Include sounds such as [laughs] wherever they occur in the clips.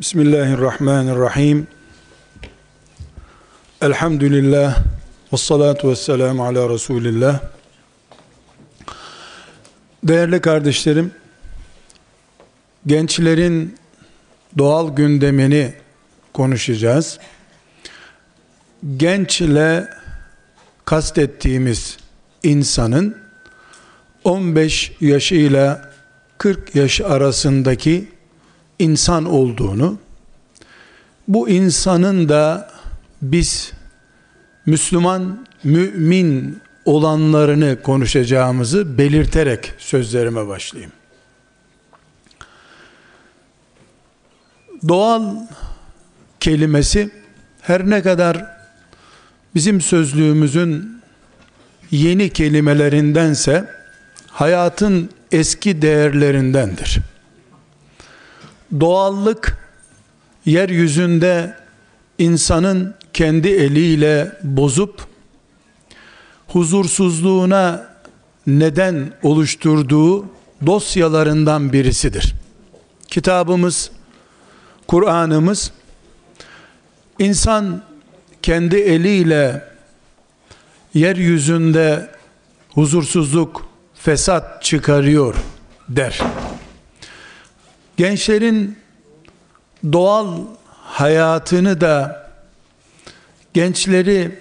Bismillahirrahmanirrahim. Elhamdülillah ve salatu ve selamu ala Resulillah. Değerli kardeşlerim, gençlerin doğal gündemini konuşacağız. Gençle kastettiğimiz insanın 15 yaşıyla 40 yaş arasındaki insan olduğunu, bu insanın da biz Müslüman, mümin olanlarını konuşacağımızı belirterek sözlerime başlayayım. Doğal kelimesi her ne kadar bizim sözlüğümüzün yeni kelimelerindense hayatın eski değerlerindendir. Doğallık yeryüzünde insanın kendi eliyle bozup huzursuzluğuna neden oluşturduğu dosyalarından birisidir. Kitabımız, Kur'an'ımız insan kendi eliyle yeryüzünde huzursuzluk, fesat çıkarıyor der. Gençlerin doğal hayatını da gençleri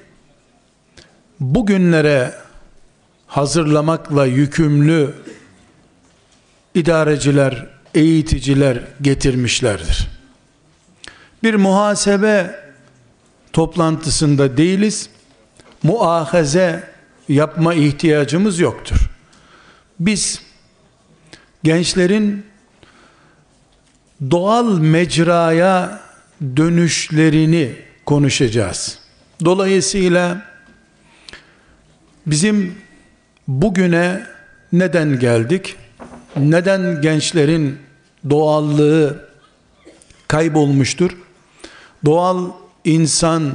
bugünlere hazırlamakla yükümlü idareciler, eğiticiler getirmişlerdir. Bir muhasebe toplantısında değiliz. Muahaze yapma ihtiyacımız yoktur. Biz gençlerin doğal mecraya dönüşlerini konuşacağız. Dolayısıyla bizim bugüne neden geldik? Neden gençlerin doğallığı kaybolmuştur? Doğal insan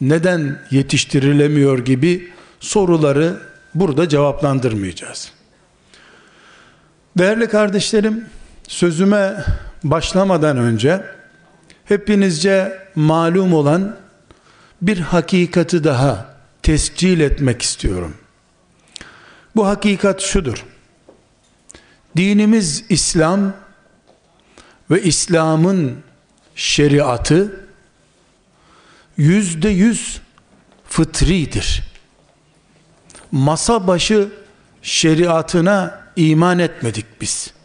neden yetiştirilemiyor gibi soruları burada cevaplandırmayacağız. Değerli kardeşlerim, sözüme başlamadan önce hepinizce malum olan bir hakikati daha tescil etmek istiyorum. Bu hakikat şudur. Dinimiz İslam ve İslam'ın şeriatı yüzde yüz fıtridir. Masa başı şeriatına iman etmedik biz.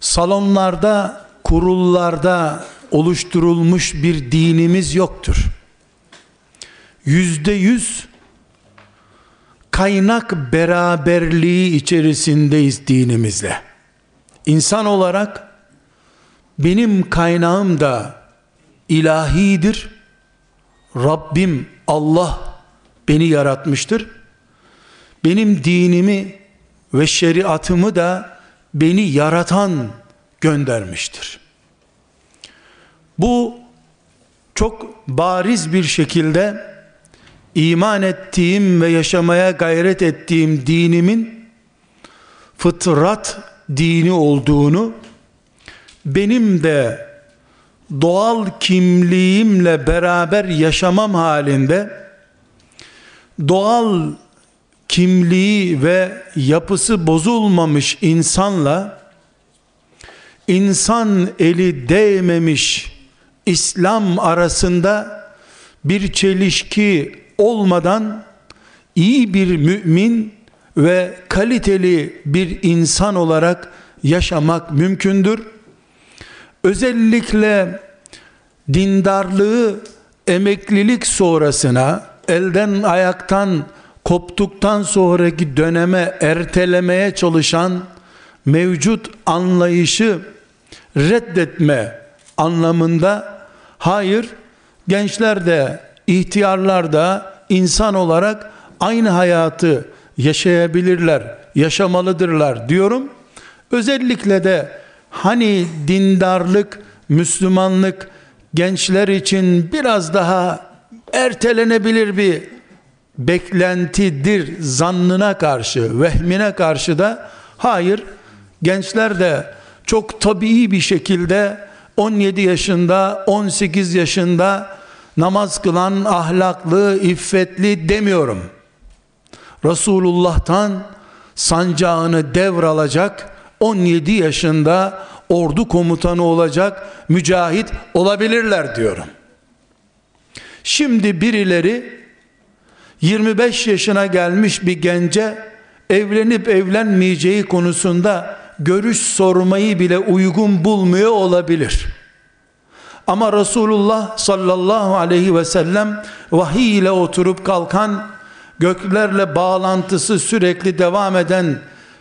Salonlarda, kurullarda oluşturulmuş bir dinimiz yoktur. Yüzde yüz kaynak beraberliği içerisindeyiz dinimizle. İnsan olarak benim kaynağım da ilahidir. Rabbim Allah beni yaratmıştır. Benim dinimi ve şeriatımı da beni yaratan göndermiştir. Bu çok bariz bir şekilde iman ettiğim ve yaşamaya gayret ettiğim dinimin fıtrat dini olduğunu benim de doğal kimliğimle beraber yaşamam halinde doğal kimliği ve yapısı bozulmamış insanla insan eli değmemiş İslam arasında bir çelişki olmadan iyi bir mümin ve kaliteli bir insan olarak yaşamak mümkündür. Özellikle dindarlığı emeklilik sonrasına elden ayaktan koptuktan sonraki döneme ertelemeye çalışan mevcut anlayışı reddetme anlamında hayır gençler de ihtiyarlar da insan olarak aynı hayatı yaşayabilirler, yaşamalıdırlar diyorum. Özellikle de hani dindarlık, Müslümanlık gençler için biraz daha ertelenebilir bir beklentidir zannına karşı, vehmine karşı da hayır gençler de çok tabii bir şekilde 17 yaşında, 18 yaşında namaz kılan ahlaklı, iffetli demiyorum. Resulullah'tan sancağını devralacak 17 yaşında ordu komutanı olacak mücahit olabilirler diyorum. Şimdi birileri 25 yaşına gelmiş bir gence evlenip evlenmeyeceği konusunda görüş sormayı bile uygun bulmuyor olabilir. Ama Resulullah sallallahu aleyhi ve sellem vahiy ile oturup kalkan göklerle bağlantısı sürekli devam eden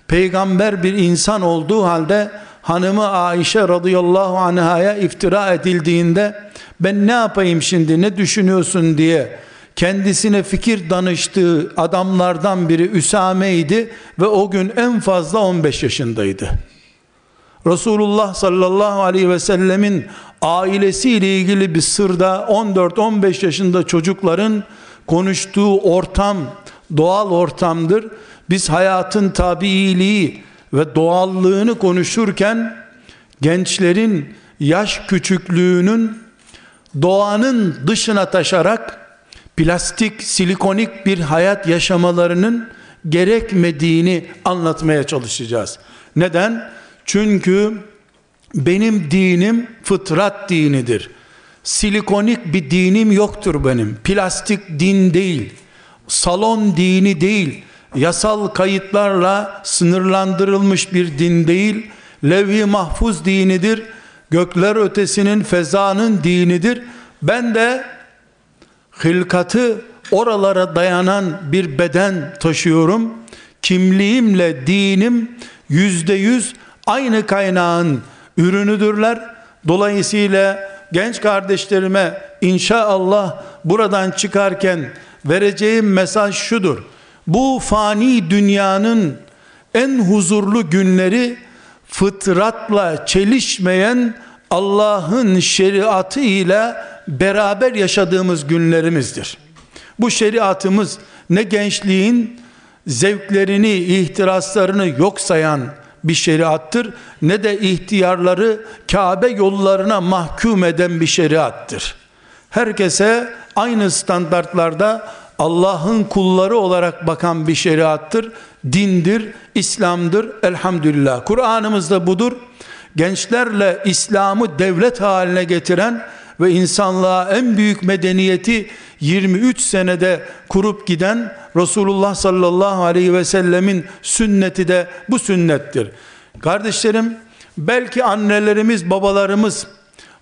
peygamber bir insan olduğu halde hanımı Ayşe radıyallahu anhaya iftira edildiğinde ben ne yapayım şimdi ne düşünüyorsun diye kendisine fikir danıştığı adamlardan biri Üsame'ydi ve o gün en fazla 15 yaşındaydı. Resulullah sallallahu aleyhi ve sellemin ailesiyle ilgili bir sırda 14-15 yaşında çocukların konuştuğu ortam doğal ortamdır. Biz hayatın tabiiliği ve doğallığını konuşurken gençlerin yaş küçüklüğünün doğanın dışına taşarak plastik, silikonik bir hayat yaşamalarının gerekmediğini anlatmaya çalışacağız. Neden? Çünkü benim dinim fıtrat dinidir. Silikonik bir dinim yoktur benim. Plastik din değil. Salon dini değil. Yasal kayıtlarla sınırlandırılmış bir din değil. Levh-i mahfuz dinidir. Gökler ötesinin fezanın dinidir. Ben de hilkatı oralara dayanan bir beden taşıyorum. Kimliğimle dinim yüzde yüz aynı kaynağın ürünüdürler. Dolayısıyla genç kardeşlerime inşallah buradan çıkarken vereceğim mesaj şudur. Bu fani dünyanın en huzurlu günleri fıtratla çelişmeyen Allah'ın şeriatı ile beraber yaşadığımız günlerimizdir. Bu şeriatımız ne gençliğin zevklerini, ihtiraslarını yok sayan bir şeriattır ne de ihtiyarları Kabe yollarına mahkum eden bir şeriattır. Herkese aynı standartlarda Allah'ın kulları olarak bakan bir şeriattır, dindir, İslam'dır. Elhamdülillah. Kur'an'ımız da budur. Gençlerle İslam'ı devlet haline getiren ve insanlığa en büyük medeniyeti 23 senede kurup giden Resulullah sallallahu aleyhi ve sellemin sünneti de bu sünnettir. Kardeşlerim belki annelerimiz babalarımız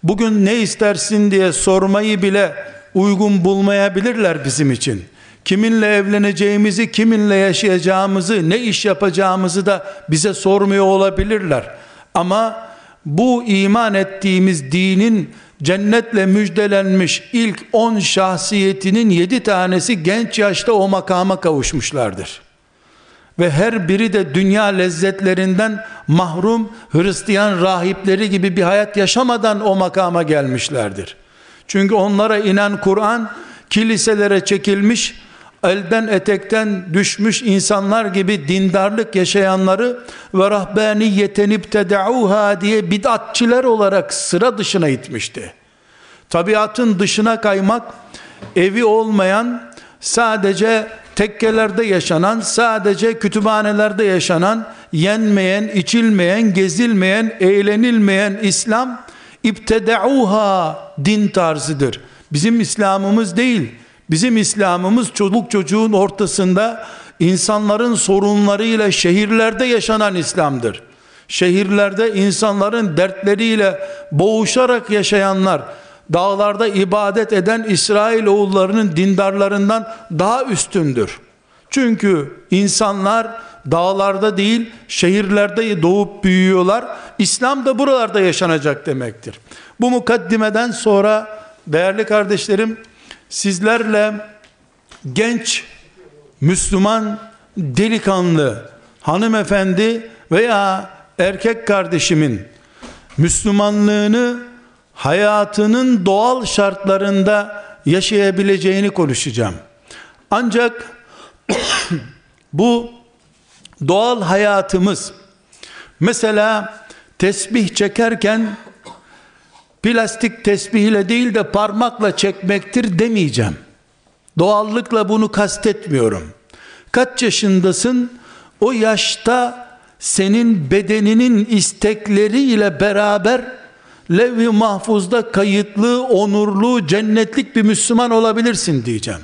bugün ne istersin diye sormayı bile uygun bulmayabilirler bizim için. Kiminle evleneceğimizi, kiminle yaşayacağımızı, ne iş yapacağımızı da bize sormuyor olabilirler. Ama bu iman ettiğimiz dinin cennetle müjdelenmiş ilk on şahsiyetinin yedi tanesi genç yaşta o makama kavuşmuşlardır. Ve her biri de dünya lezzetlerinden mahrum Hristiyan rahipleri gibi bir hayat yaşamadan o makama gelmişlerdir. Çünkü onlara inen Kur'an kiliselere çekilmiş, elden etekten düşmüş insanlar gibi dindarlık yaşayanları ve rahbaniyeten ibtedauha diye bid'atçiler olarak sıra dışına itmişti. Tabiatın dışına kaymak, evi olmayan, sadece tekkelerde yaşanan, sadece kütüphanelerde yaşanan, yenmeyen, içilmeyen, gezilmeyen, eğlenilmeyen İslam, ibtedauha din tarzıdır. Bizim İslam'ımız değil. Bizim İslam'ımız çocuk çocuğun ortasında insanların sorunlarıyla şehirlerde yaşanan İslam'dır. Şehirlerde insanların dertleriyle boğuşarak yaşayanlar, dağlarda ibadet eden İsrail oğullarının dindarlarından daha üstündür. Çünkü insanlar dağlarda değil şehirlerde doğup büyüyorlar. İslam da buralarda yaşanacak demektir. Bu mukaddimeden sonra değerli kardeşlerim sizlerle genç Müslüman delikanlı hanımefendi veya erkek kardeşimin Müslümanlığını hayatının doğal şartlarında yaşayabileceğini konuşacağım. Ancak [coughs] bu doğal hayatımız mesela tesbih çekerken plastik tesbihle değil de parmakla çekmektir demeyeceğim. Doğallıkla bunu kastetmiyorum. Kaç yaşındasın? O yaşta senin bedeninin istekleriyle beraber levh-i mahfuzda kayıtlı, onurlu, cennetlik bir Müslüman olabilirsin diyeceğim.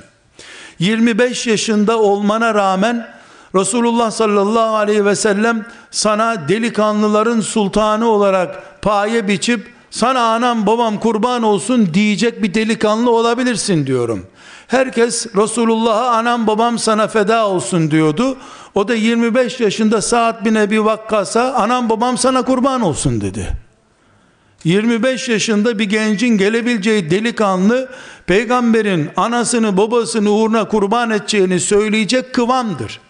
25 yaşında olmana rağmen Resulullah sallallahu aleyhi ve sellem sana delikanlıların sultanı olarak paye biçip sana anam babam kurban olsun diyecek bir delikanlı olabilirsin diyorum. Herkes Resulullah'a anam babam sana feda olsun diyordu. O da 25 yaşında Sa'd bin Ebi Vakkas'a anam babam sana kurban olsun dedi. 25 yaşında bir gencin gelebileceği delikanlı peygamberin anasını babasını uğruna kurban edeceğini söyleyecek kıvamdır.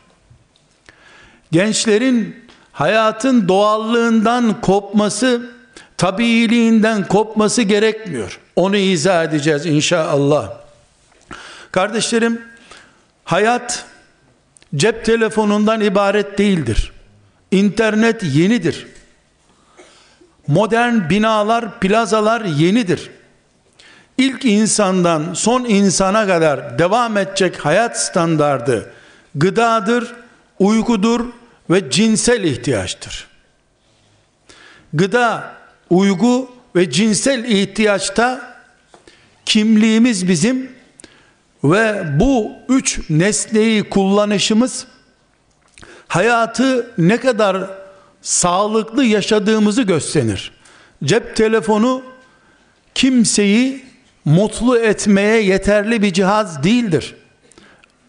Gençlerin hayatın doğallığından kopması, tabiiliğinden kopması gerekmiyor. Onu izah edeceğiz inşallah. Kardeşlerim, hayat cep telefonundan ibaret değildir. İnternet yenidir. Modern binalar, plazalar yenidir. İlk insandan son insana kadar devam edecek hayat standardı gıdadır, uykudur ve cinsel ihtiyaçtır. Gıda, uygu ve cinsel ihtiyaçta kimliğimiz bizim ve bu üç nesneyi kullanışımız hayatı ne kadar sağlıklı yaşadığımızı gösterir. Cep telefonu kimseyi mutlu etmeye yeterli bir cihaz değildir.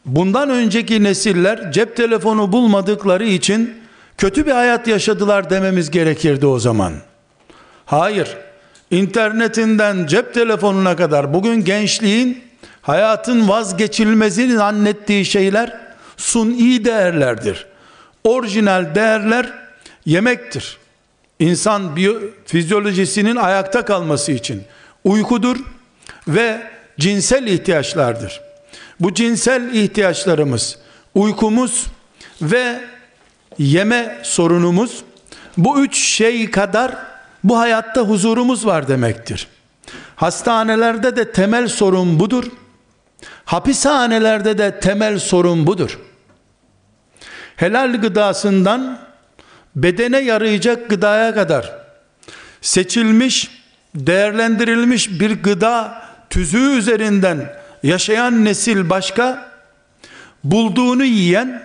Bundan önceki nesiller cep telefonu bulmadıkları için kötü bir hayat yaşadılar dememiz gerekirdi o zaman. Hayır. İnternetinden cep telefonuna kadar bugün gençliğin hayatın vazgeçilmezini zannettiği şeyler suni değerlerdir. Orijinal değerler yemektir. İnsan biyo, fizyolojisinin ayakta kalması için uykudur ve cinsel ihtiyaçlardır. Bu cinsel ihtiyaçlarımız, uykumuz ve yeme sorunumuz bu üç şey kadar bu hayatta huzurumuz var demektir. Hastanelerde de temel sorun budur. Hapishanelerde de temel sorun budur. Helal gıdasından bedene yarayacak gıdaya kadar seçilmiş, değerlendirilmiş bir gıda tüzüğü üzerinden yaşayan nesil başka, bulduğunu yiyen,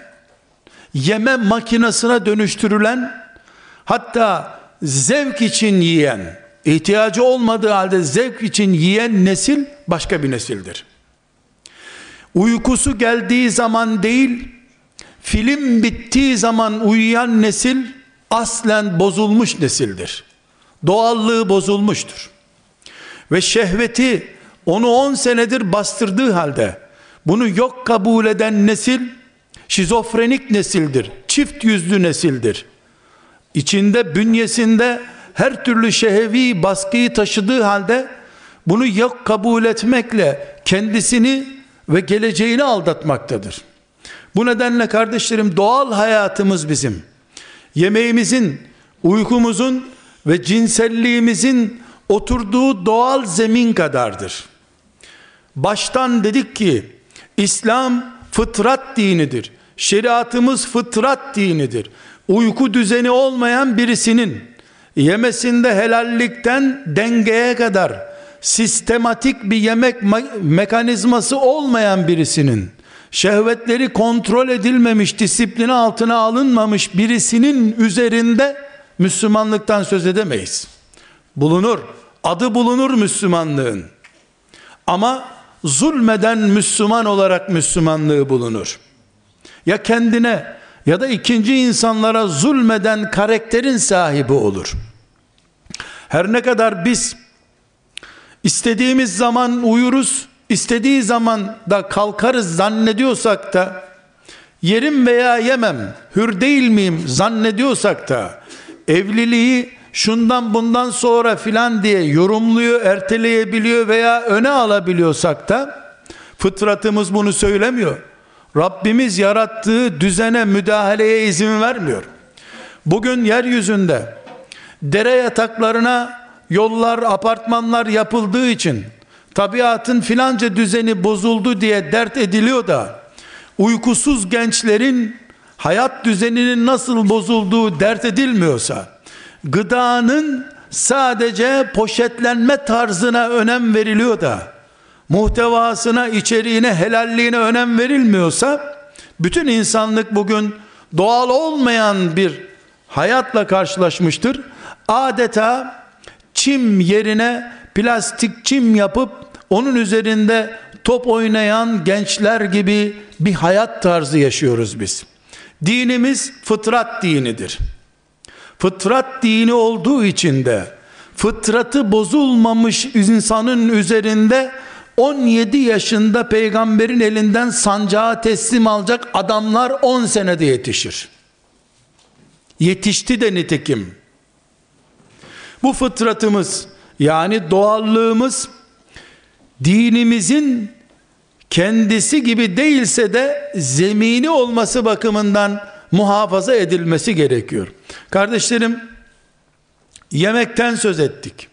yeme makinesine dönüştürülen, hatta zevk için yiyen, ihtiyacı olmadığı halde zevk için yiyen nesil başka bir nesildir. Uykusu geldiği zaman değil, film bittiği zaman uyuyan nesil aslen bozulmuş nesildir. Doğallığı bozulmuştur. Ve şehveti onu 10 senedir bastırdığı halde bunu yok kabul eden nesil şizofrenik nesildir. Çift yüzlü nesildir. İçinde bünyesinde her türlü şehevi baskıyı taşıdığı halde bunu yok kabul etmekle kendisini ve geleceğini aldatmaktadır. Bu nedenle kardeşlerim doğal hayatımız bizim. Yemeğimizin, uykumuzun ve cinselliğimizin oturduğu doğal zemin kadardır. Baştan dedik ki İslam fıtrat dinidir. Şeriatımız fıtrat dinidir. Uyku düzeni olmayan birisinin yemesinde helallikten dengeye kadar sistematik bir yemek me- mekanizması olmayan birisinin şehvetleri kontrol edilmemiş, disiplini altına alınmamış birisinin üzerinde Müslümanlıktan söz edemeyiz. Bulunur. Adı bulunur Müslümanlığın. Ama zulmeden Müslüman olarak Müslümanlığı bulunur. Ya kendine ya da ikinci insanlara zulmeden karakterin sahibi olur. Her ne kadar biz istediğimiz zaman uyuruz, istediği zaman da kalkarız zannediyorsak da yerim veya yemem, hür değil miyim zannediyorsak da evliliği şundan bundan sonra filan diye yorumluyor, erteleyebiliyor veya öne alabiliyorsak da fıtratımız bunu söylemiyor. Rabbimiz yarattığı düzene müdahaleye izin vermiyor. Bugün yeryüzünde dere yataklarına yollar, apartmanlar yapıldığı için tabiatın filanca düzeni bozuldu diye dert ediliyor da uykusuz gençlerin hayat düzeninin nasıl bozulduğu dert edilmiyorsa gıdanın sadece poşetlenme tarzına önem veriliyor da muhtevasına, içeriğine, helalliğine önem verilmiyorsa bütün insanlık bugün doğal olmayan bir hayatla karşılaşmıştır. Adeta çim yerine plastik çim yapıp onun üzerinde top oynayan gençler gibi bir hayat tarzı yaşıyoruz biz. Dinimiz fıtrat dinidir. Fıtrat dini olduğu için de fıtratı bozulmamış insanın üzerinde 17 yaşında peygamberin elinden sancağı teslim alacak adamlar 10 senede yetişir. Yetişti de nitekim. Bu fıtratımız yani doğallığımız dinimizin kendisi gibi değilse de zemini olması bakımından muhafaza edilmesi gerekiyor. Kardeşlerim yemekten söz ettik.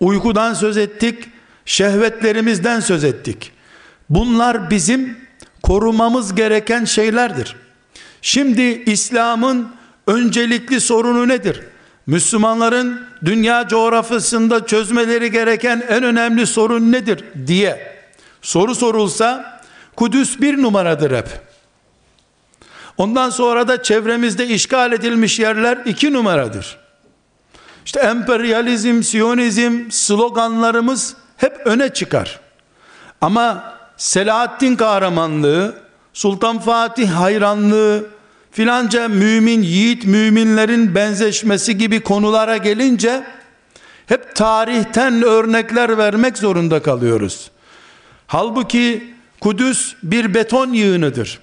Uykudan söz ettik. Şehvetlerimizden söz ettik. Bunlar bizim korumamız gereken şeylerdir. Şimdi İslam'ın öncelikli sorunu nedir? Müslümanların dünya coğrafyasında çözmeleri gereken en önemli sorun nedir diye soru sorulsa Kudüs bir numaradır hep. Ondan sonra da çevremizde işgal edilmiş yerler iki numaradır. İşte emperyalizm, siyonizm sloganlarımız hep öne çıkar. Ama Selahaddin kahramanlığı, Sultan Fatih hayranlığı, filanca mümin yiğit müminlerin benzeşmesi gibi konulara gelince hep tarihten örnekler vermek zorunda kalıyoruz. Halbuki Kudüs bir beton yığınıdır.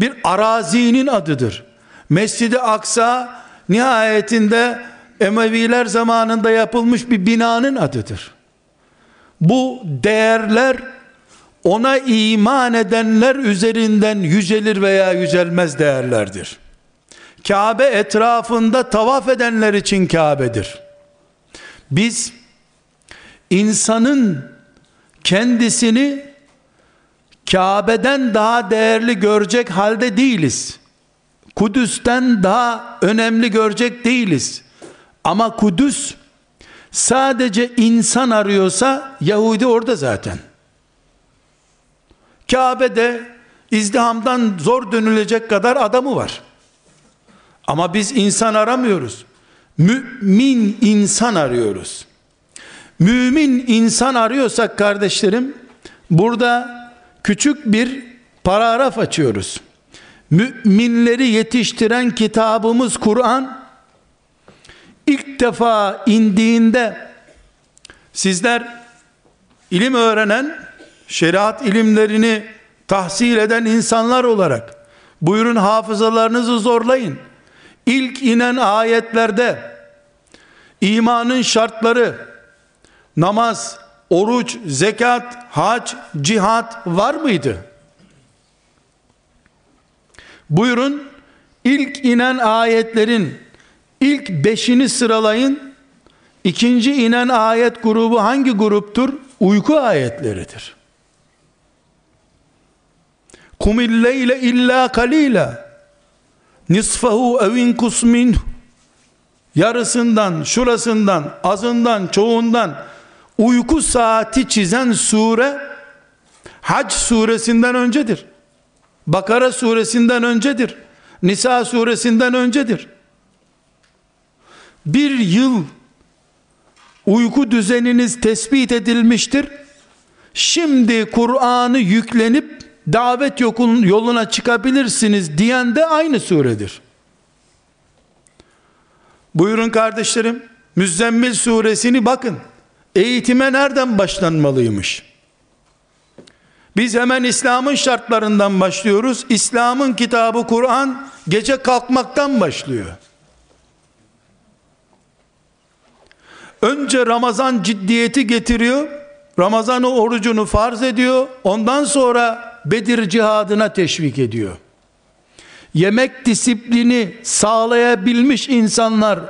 Bir arazinin adıdır. Mescid-i Aksa nihayetinde Emeviler zamanında yapılmış bir binanın adıdır. Bu değerler ona iman edenler üzerinden yücelir veya yücelmez değerlerdir. Kabe etrafında tavaf edenler için Kabe'dir. Biz insanın kendisini Kabe'den daha değerli görecek halde değiliz. Kudüs'ten daha önemli görecek değiliz. Ama Kudüs sadece insan arıyorsa Yahudi orada zaten. Kabe'de izdihamdan zor dönülecek kadar adamı var. Ama biz insan aramıyoruz. Mümin insan arıyoruz. Mümin insan arıyorsak kardeşlerim burada küçük bir paragraf açıyoruz. Müminleri yetiştiren kitabımız Kur'an ilk defa indiğinde sizler ilim öğrenen şeriat ilimlerini tahsil eden insanlar olarak buyurun hafızalarınızı zorlayın. İlk inen ayetlerde imanın şartları namaz, oruç, zekat, hac, cihat var mıydı? Buyurun ilk inen ayetlerin ilk beşini sıralayın. İkinci inen ayet grubu hangi gruptur? Uyku ayetleridir. Kumil leyle illa kalila nisfahu evin kusmin yarısından, şurasından, azından, çoğundan uyku saati çizen sure Hac suresinden öncedir. Bakara suresinden öncedir. Nisa suresinden öncedir. Bir yıl uyku düzeniniz tespit edilmiştir. Şimdi Kur'an'ı yüklenip davet yoluna çıkabilirsiniz diyen de aynı suredir. Buyurun kardeşlerim, Müzzemmil suresini bakın. Eğitime nereden başlanmalıymış? Biz hemen İslam'ın şartlarından başlıyoruz. İslam'ın kitabı Kur'an gece kalkmaktan başlıyor. Önce Ramazan ciddiyeti getiriyor. Ramazan'ı orucunu farz ediyor. Ondan sonra Bedir cihadına teşvik ediyor. Yemek disiplini sağlayabilmiş insanlar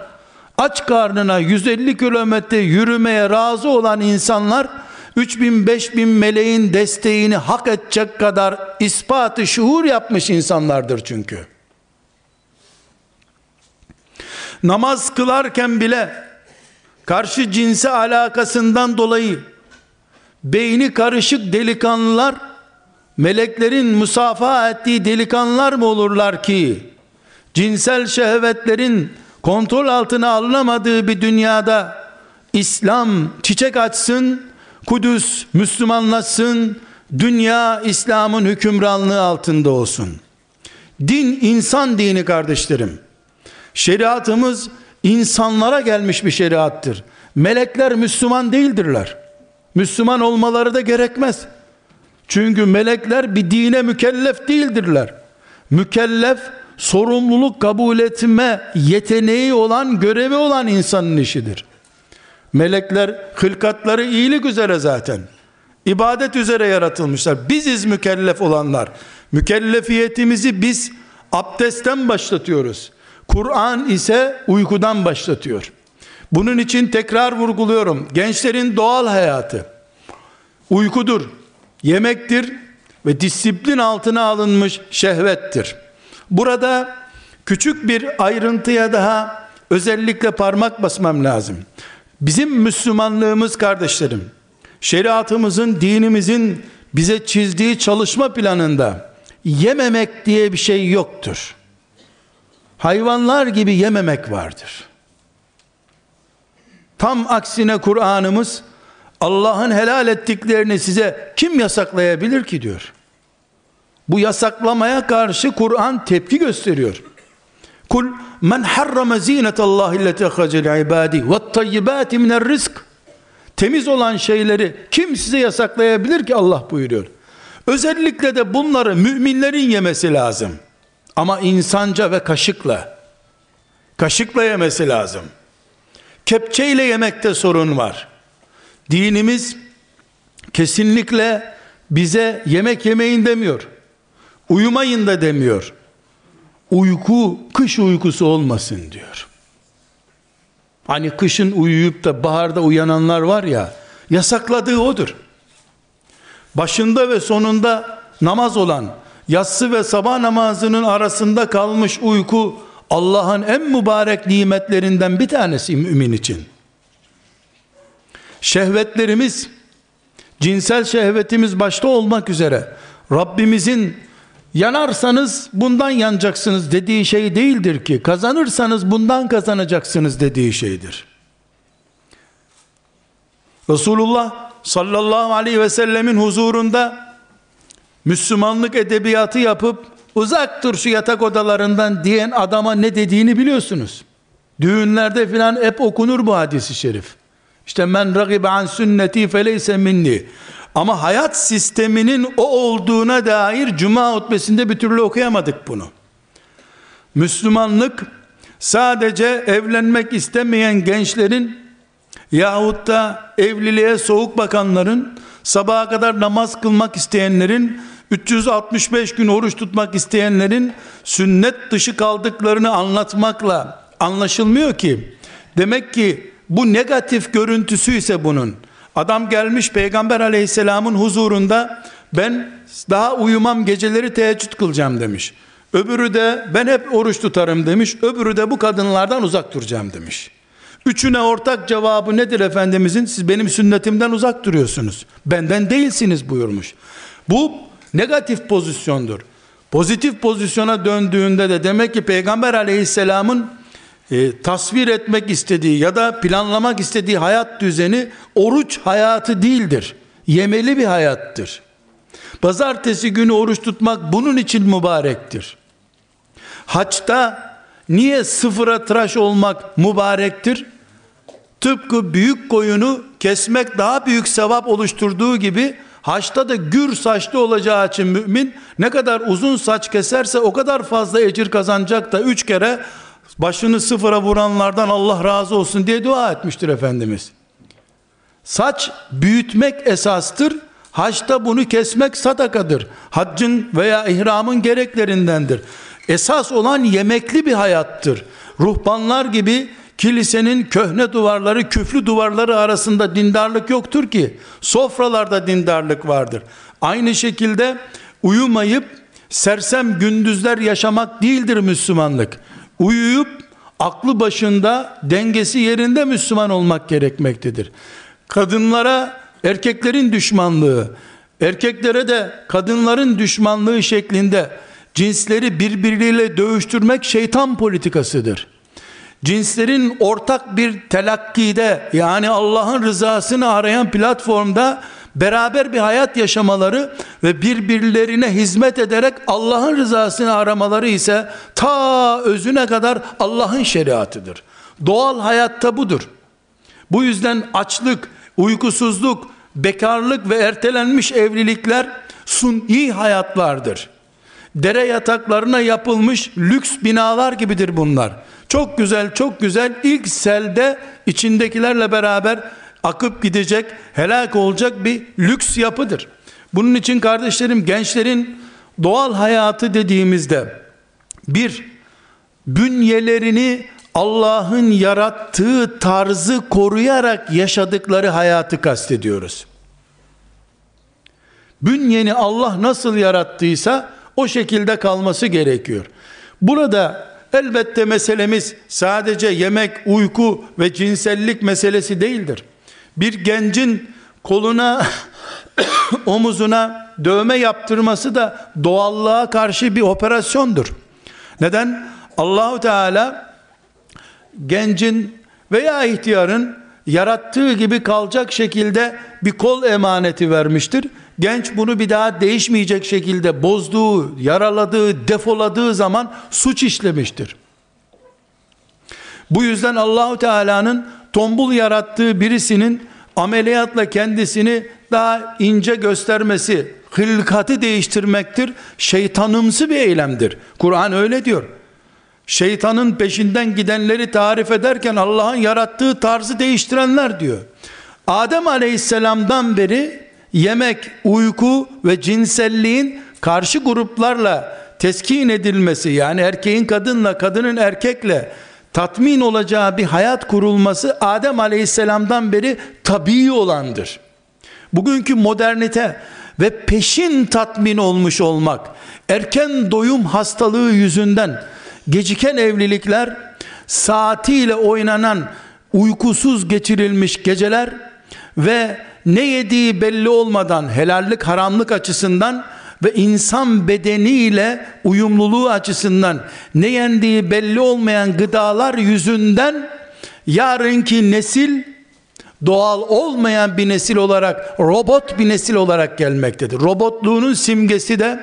aç karnına 150 kilometre yürümeye razı olan insanlar 3000 5000 meleğin desteğini hak edecek kadar ispatı şuur yapmış insanlardır çünkü. Namaz kılarken bile karşı cinse alakasından dolayı beyni karışık delikanlılar meleklerin musafaha ettiği delikanlılar mı olurlar ki cinsel şehvetlerin kontrol altına alınamadığı bir dünyada İslam çiçek açsın, Kudüs Müslümanlaşsın, dünya İslam'ın hükümranlığı altında olsun. Din insan dini kardeşlerim. Şeriatımız insanlara gelmiş bir şeriattır. Melekler Müslüman değildirler. Müslüman olmaları da gerekmez. Çünkü melekler bir dine mükellef değildirler. Mükellef sorumluluk kabul etme yeteneği olan, görevi olan insanın işidir. Melekler hılkatları iyilik üzere zaten. İbadet üzere yaratılmışlar. Biziz mükellef olanlar. Mükellefiyetimizi biz abdestten başlatıyoruz. Kur'an ise uykudan başlatıyor. Bunun için tekrar vurguluyorum. Gençlerin doğal hayatı uykudur, yemektir ve disiplin altına alınmış şehvettir. Burada küçük bir ayrıntıya daha özellikle parmak basmam lazım. Bizim Müslümanlığımız kardeşlerim, şeriatımızın, dinimizin bize çizdiği çalışma planında yememek diye bir şey yoktur. Hayvanlar gibi yememek vardır. Tam aksine Kur'an'ımız Allah'ın helal ettiklerini size kim yasaklayabilir ki diyor. Bu yasaklamaya karşı Kur'an tepki gösteriyor. Kul men harrama zinetallahi illeti ahracel ibadi ve tayyibati minel rizk. Temiz olan şeyleri kim size yasaklayabilir ki Allah buyuruyor. Özellikle de bunları müminlerin yemesi lazım. Ama insanca ve kaşıkla. Kaşıkla yemesi lazım. Kepçeyle yemekte sorun var. Dinimiz kesinlikle bize yemek yemeyin demiyor. Uyumayın da demiyor. Uyku kış uykusu olmasın diyor. Hani kışın uyuyup da baharda uyananlar var ya, yasakladığı odur. Başında ve sonunda namaz olan, yatsı ve sabah namazının arasında kalmış uyku Allah'ın en mübarek nimetlerinden bir tanesi mümin için. Şehvetlerimiz, cinsel şehvetimiz başta olmak üzere Rabbimizin yanarsanız bundan yanacaksınız dediği şey değildir ki kazanırsanız bundan kazanacaksınız dediği şeydir. Resulullah sallallahu aleyhi ve sellemin huzurunda Müslümanlık edebiyatı yapıp uzak dur şu yatak odalarından diyen adama ne dediğini biliyorsunuz. Düğünlerde filan hep okunur bu hadisi şerif. İşte men ragibe an sünneti feleyse minni. Ama hayat sisteminin o olduğuna dair cuma hutbesinde bir türlü okuyamadık bunu. Müslümanlık sadece evlenmek istemeyen gençlerin yahut da evliliğe soğuk bakanların sabaha kadar namaz kılmak isteyenlerin 365 gün oruç tutmak isteyenlerin sünnet dışı kaldıklarını anlatmakla anlaşılmıyor ki. Demek ki bu negatif görüntüsü ise bunun. Adam gelmiş peygamber aleyhisselamın huzurunda ben daha uyumam geceleri teheccüd kılacağım demiş. Öbürü de ben hep oruç tutarım demiş. Öbürü de bu kadınlardan uzak duracağım demiş. Üçüne ortak cevabı nedir Efendimizin? Siz benim sünnetimden uzak duruyorsunuz. Benden değilsiniz buyurmuş. Bu negatif pozisyondur. Pozitif pozisyona döndüğünde de demek ki Peygamber aleyhisselamın e, tasvir etmek istediği ya da planlamak istediği hayat düzeni oruç hayatı değildir. Yemeli bir hayattır. Pazartesi günü oruç tutmak bunun için mübarektir. Haçta niye sıfıra tıraş olmak mübarektir? Tıpkı büyük koyunu kesmek daha büyük sevap oluşturduğu gibi haçta da gür saçlı olacağı için mümin ne kadar uzun saç keserse o kadar fazla ecir kazanacak da üç kere başını sıfıra vuranlardan Allah razı olsun diye dua etmiştir Efendimiz. Saç büyütmek esastır. Haçta bunu kesmek sadakadır. Haccın veya ihramın gereklerindendir. Esas olan yemekli bir hayattır. Ruhbanlar gibi Kilisenin köhne duvarları, küflü duvarları arasında dindarlık yoktur ki. Sofralarda dindarlık vardır. Aynı şekilde uyumayıp sersem gündüzler yaşamak değildir Müslümanlık. Uyuyup aklı başında, dengesi yerinde Müslüman olmak gerekmektedir. Kadınlara erkeklerin düşmanlığı, erkeklere de kadınların düşmanlığı şeklinde cinsleri birbiriyle dövüştürmek şeytan politikasıdır. Cinslerin ortak bir telakkide yani Allah'ın rızasını arayan platformda beraber bir hayat yaşamaları ve birbirlerine hizmet ederek Allah'ın rızasını aramaları ise ta özüne kadar Allah'ın şeriatıdır. Doğal hayatta budur. Bu yüzden açlık, uykusuzluk, bekarlık ve ertelenmiş evlilikler suni hayatlardır. Dere yataklarına yapılmış lüks binalar gibidir bunlar. Çok güzel, çok güzel. İlk selde içindekilerle beraber akıp gidecek, helak olacak bir lüks yapıdır. Bunun için kardeşlerim gençlerin doğal hayatı dediğimizde bir bünyelerini Allah'ın yarattığı tarzı koruyarak yaşadıkları hayatı kastediyoruz. Bünyeni Allah nasıl yarattıysa o şekilde kalması gerekiyor. Burada elbette meselemiz sadece yemek, uyku ve cinsellik meselesi değildir. Bir gencin koluna, [coughs] omuzuna dövme yaptırması da doğallığa karşı bir operasyondur. Neden? Allahu Teala gencin veya ihtiyarın yarattığı gibi kalacak şekilde bir kol emaneti vermiştir. Genç bunu bir daha değişmeyecek şekilde bozduğu, yaraladığı, defoladığı zaman suç işlemiştir. Bu yüzden Allahu Teala'nın tombul yarattığı birisinin ameliyatla kendisini daha ince göstermesi, hılkatı değiştirmektir. Şeytanımsı bir eylemdir. Kur'an öyle diyor. Şeytanın peşinden gidenleri tarif ederken Allah'ın yarattığı tarzı değiştirenler diyor. Adem aleyhisselamdan beri yemek, uyku ve cinselliğin karşı gruplarla teskin edilmesi yani erkeğin kadınla kadının erkekle tatmin olacağı bir hayat kurulması Adem aleyhisselamdan beri tabii olandır. Bugünkü modernite ve peşin tatmin olmuş olmak, erken doyum hastalığı yüzünden geciken evlilikler, saatiyle oynanan uykusuz geçirilmiş geceler ve ne yediği belli olmadan helallik haramlık açısından ve insan bedeniyle uyumluluğu açısından ne yendiği belli olmayan gıdalar yüzünden yarınki nesil doğal olmayan bir nesil olarak robot bir nesil olarak gelmektedir. Robotluğunun simgesi de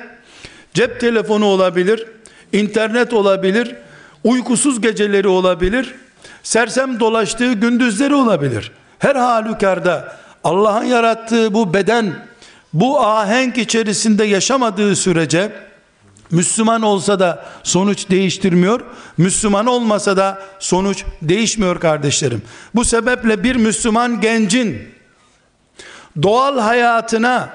cep telefonu olabilir, internet olabilir, uykusuz geceleri olabilir, sersem dolaştığı gündüzleri olabilir. Her halükarda Allah'ın yarattığı bu beden bu ahenk içerisinde yaşamadığı sürece Müslüman olsa da sonuç değiştirmiyor. Müslüman olmasa da sonuç değişmiyor kardeşlerim. Bu sebeple bir Müslüman gencin doğal hayatına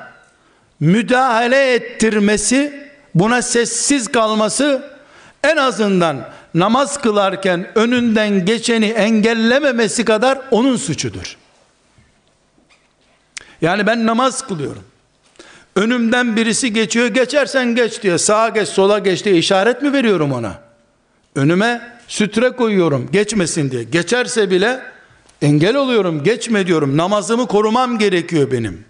müdahale ettirmesi, buna sessiz kalması en azından namaz kılarken önünden geçeni engellememesi kadar onun suçudur. Yani ben namaz kılıyorum. Önümden birisi geçiyor, geçersen geç diyor. Sağa geç, sola geç diye işaret mi veriyorum ona? Önüme sütre koyuyorum, geçmesin diye. Geçerse bile engel oluyorum, geçme diyorum. Namazımı korumam gerekiyor benim.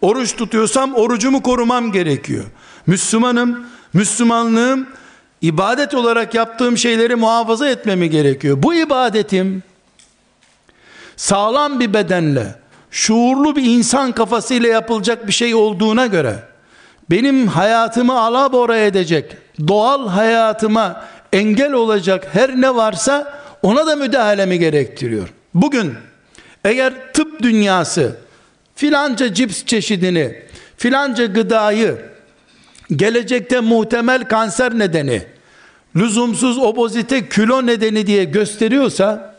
Oruç tutuyorsam orucumu korumam gerekiyor. Müslümanım, Müslümanlığım ibadet olarak yaptığım şeyleri muhafaza etmemi gerekiyor. Bu ibadetim sağlam bir bedenle, şuurlu bir insan kafasıyla yapılacak bir şey olduğuna göre benim hayatımı alabora edecek, doğal hayatıma engel olacak her ne varsa ona da müdahalemi gerektiriyor. Bugün eğer tıp dünyası filanca cips çeşidini, filanca gıdayı gelecekte muhtemel kanser nedeni, lüzumsuz obozite kilo nedeni diye gösteriyorsa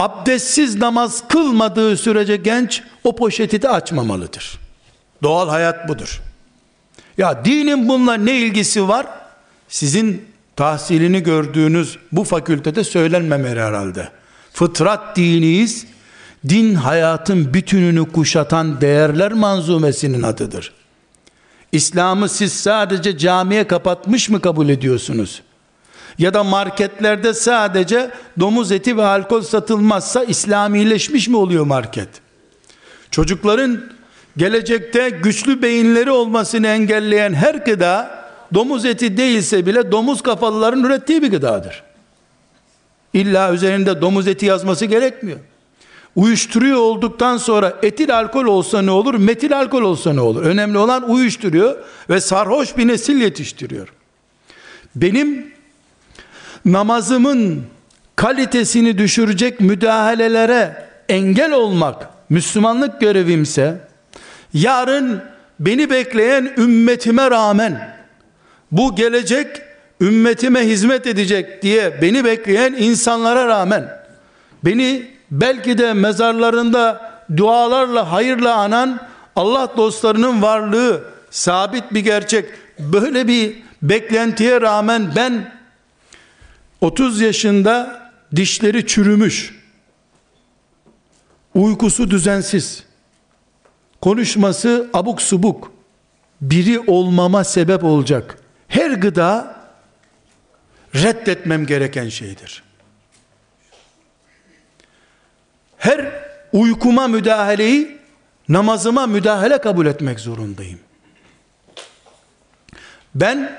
abdestsiz namaz kılmadığı sürece genç o poşeti de açmamalıdır. Doğal hayat budur. Ya dinin bununla ne ilgisi var? Sizin tahsilini gördüğünüz bu fakültede söylenmemeli herhalde. Fıtrat diniyiz. Din hayatın bütününü kuşatan değerler manzumesinin adıdır. İslam'ı siz sadece camiye kapatmış mı kabul ediyorsunuz? Ya da marketlerde sadece domuz eti ve alkol satılmazsa İslamileşmiş mi oluyor market? Çocukların gelecekte güçlü beyinleri olmasını engelleyen her gıda domuz eti değilse bile domuz kafalıların ürettiği bir gıdadır. İlla üzerinde domuz eti yazması gerekmiyor. Uyuşturuyor olduktan sonra etil alkol olsa ne olur, metil alkol olsa ne olur? Önemli olan uyuşturuyor ve sarhoş bir nesil yetiştiriyor. Benim namazımın kalitesini düşürecek müdahalelere engel olmak Müslümanlık görevimse yarın beni bekleyen ümmetime rağmen bu gelecek ümmetime hizmet edecek diye beni bekleyen insanlara rağmen beni belki de mezarlarında dualarla hayırla anan Allah dostlarının varlığı sabit bir gerçek. Böyle bir beklentiye rağmen ben 30 yaşında dişleri çürümüş, uykusu düzensiz, konuşması abuk subuk, biri olmama sebep olacak. Her gıda reddetmem gereken şeydir. Her uykuma müdahaleyi namazıma müdahale kabul etmek zorundayım. Ben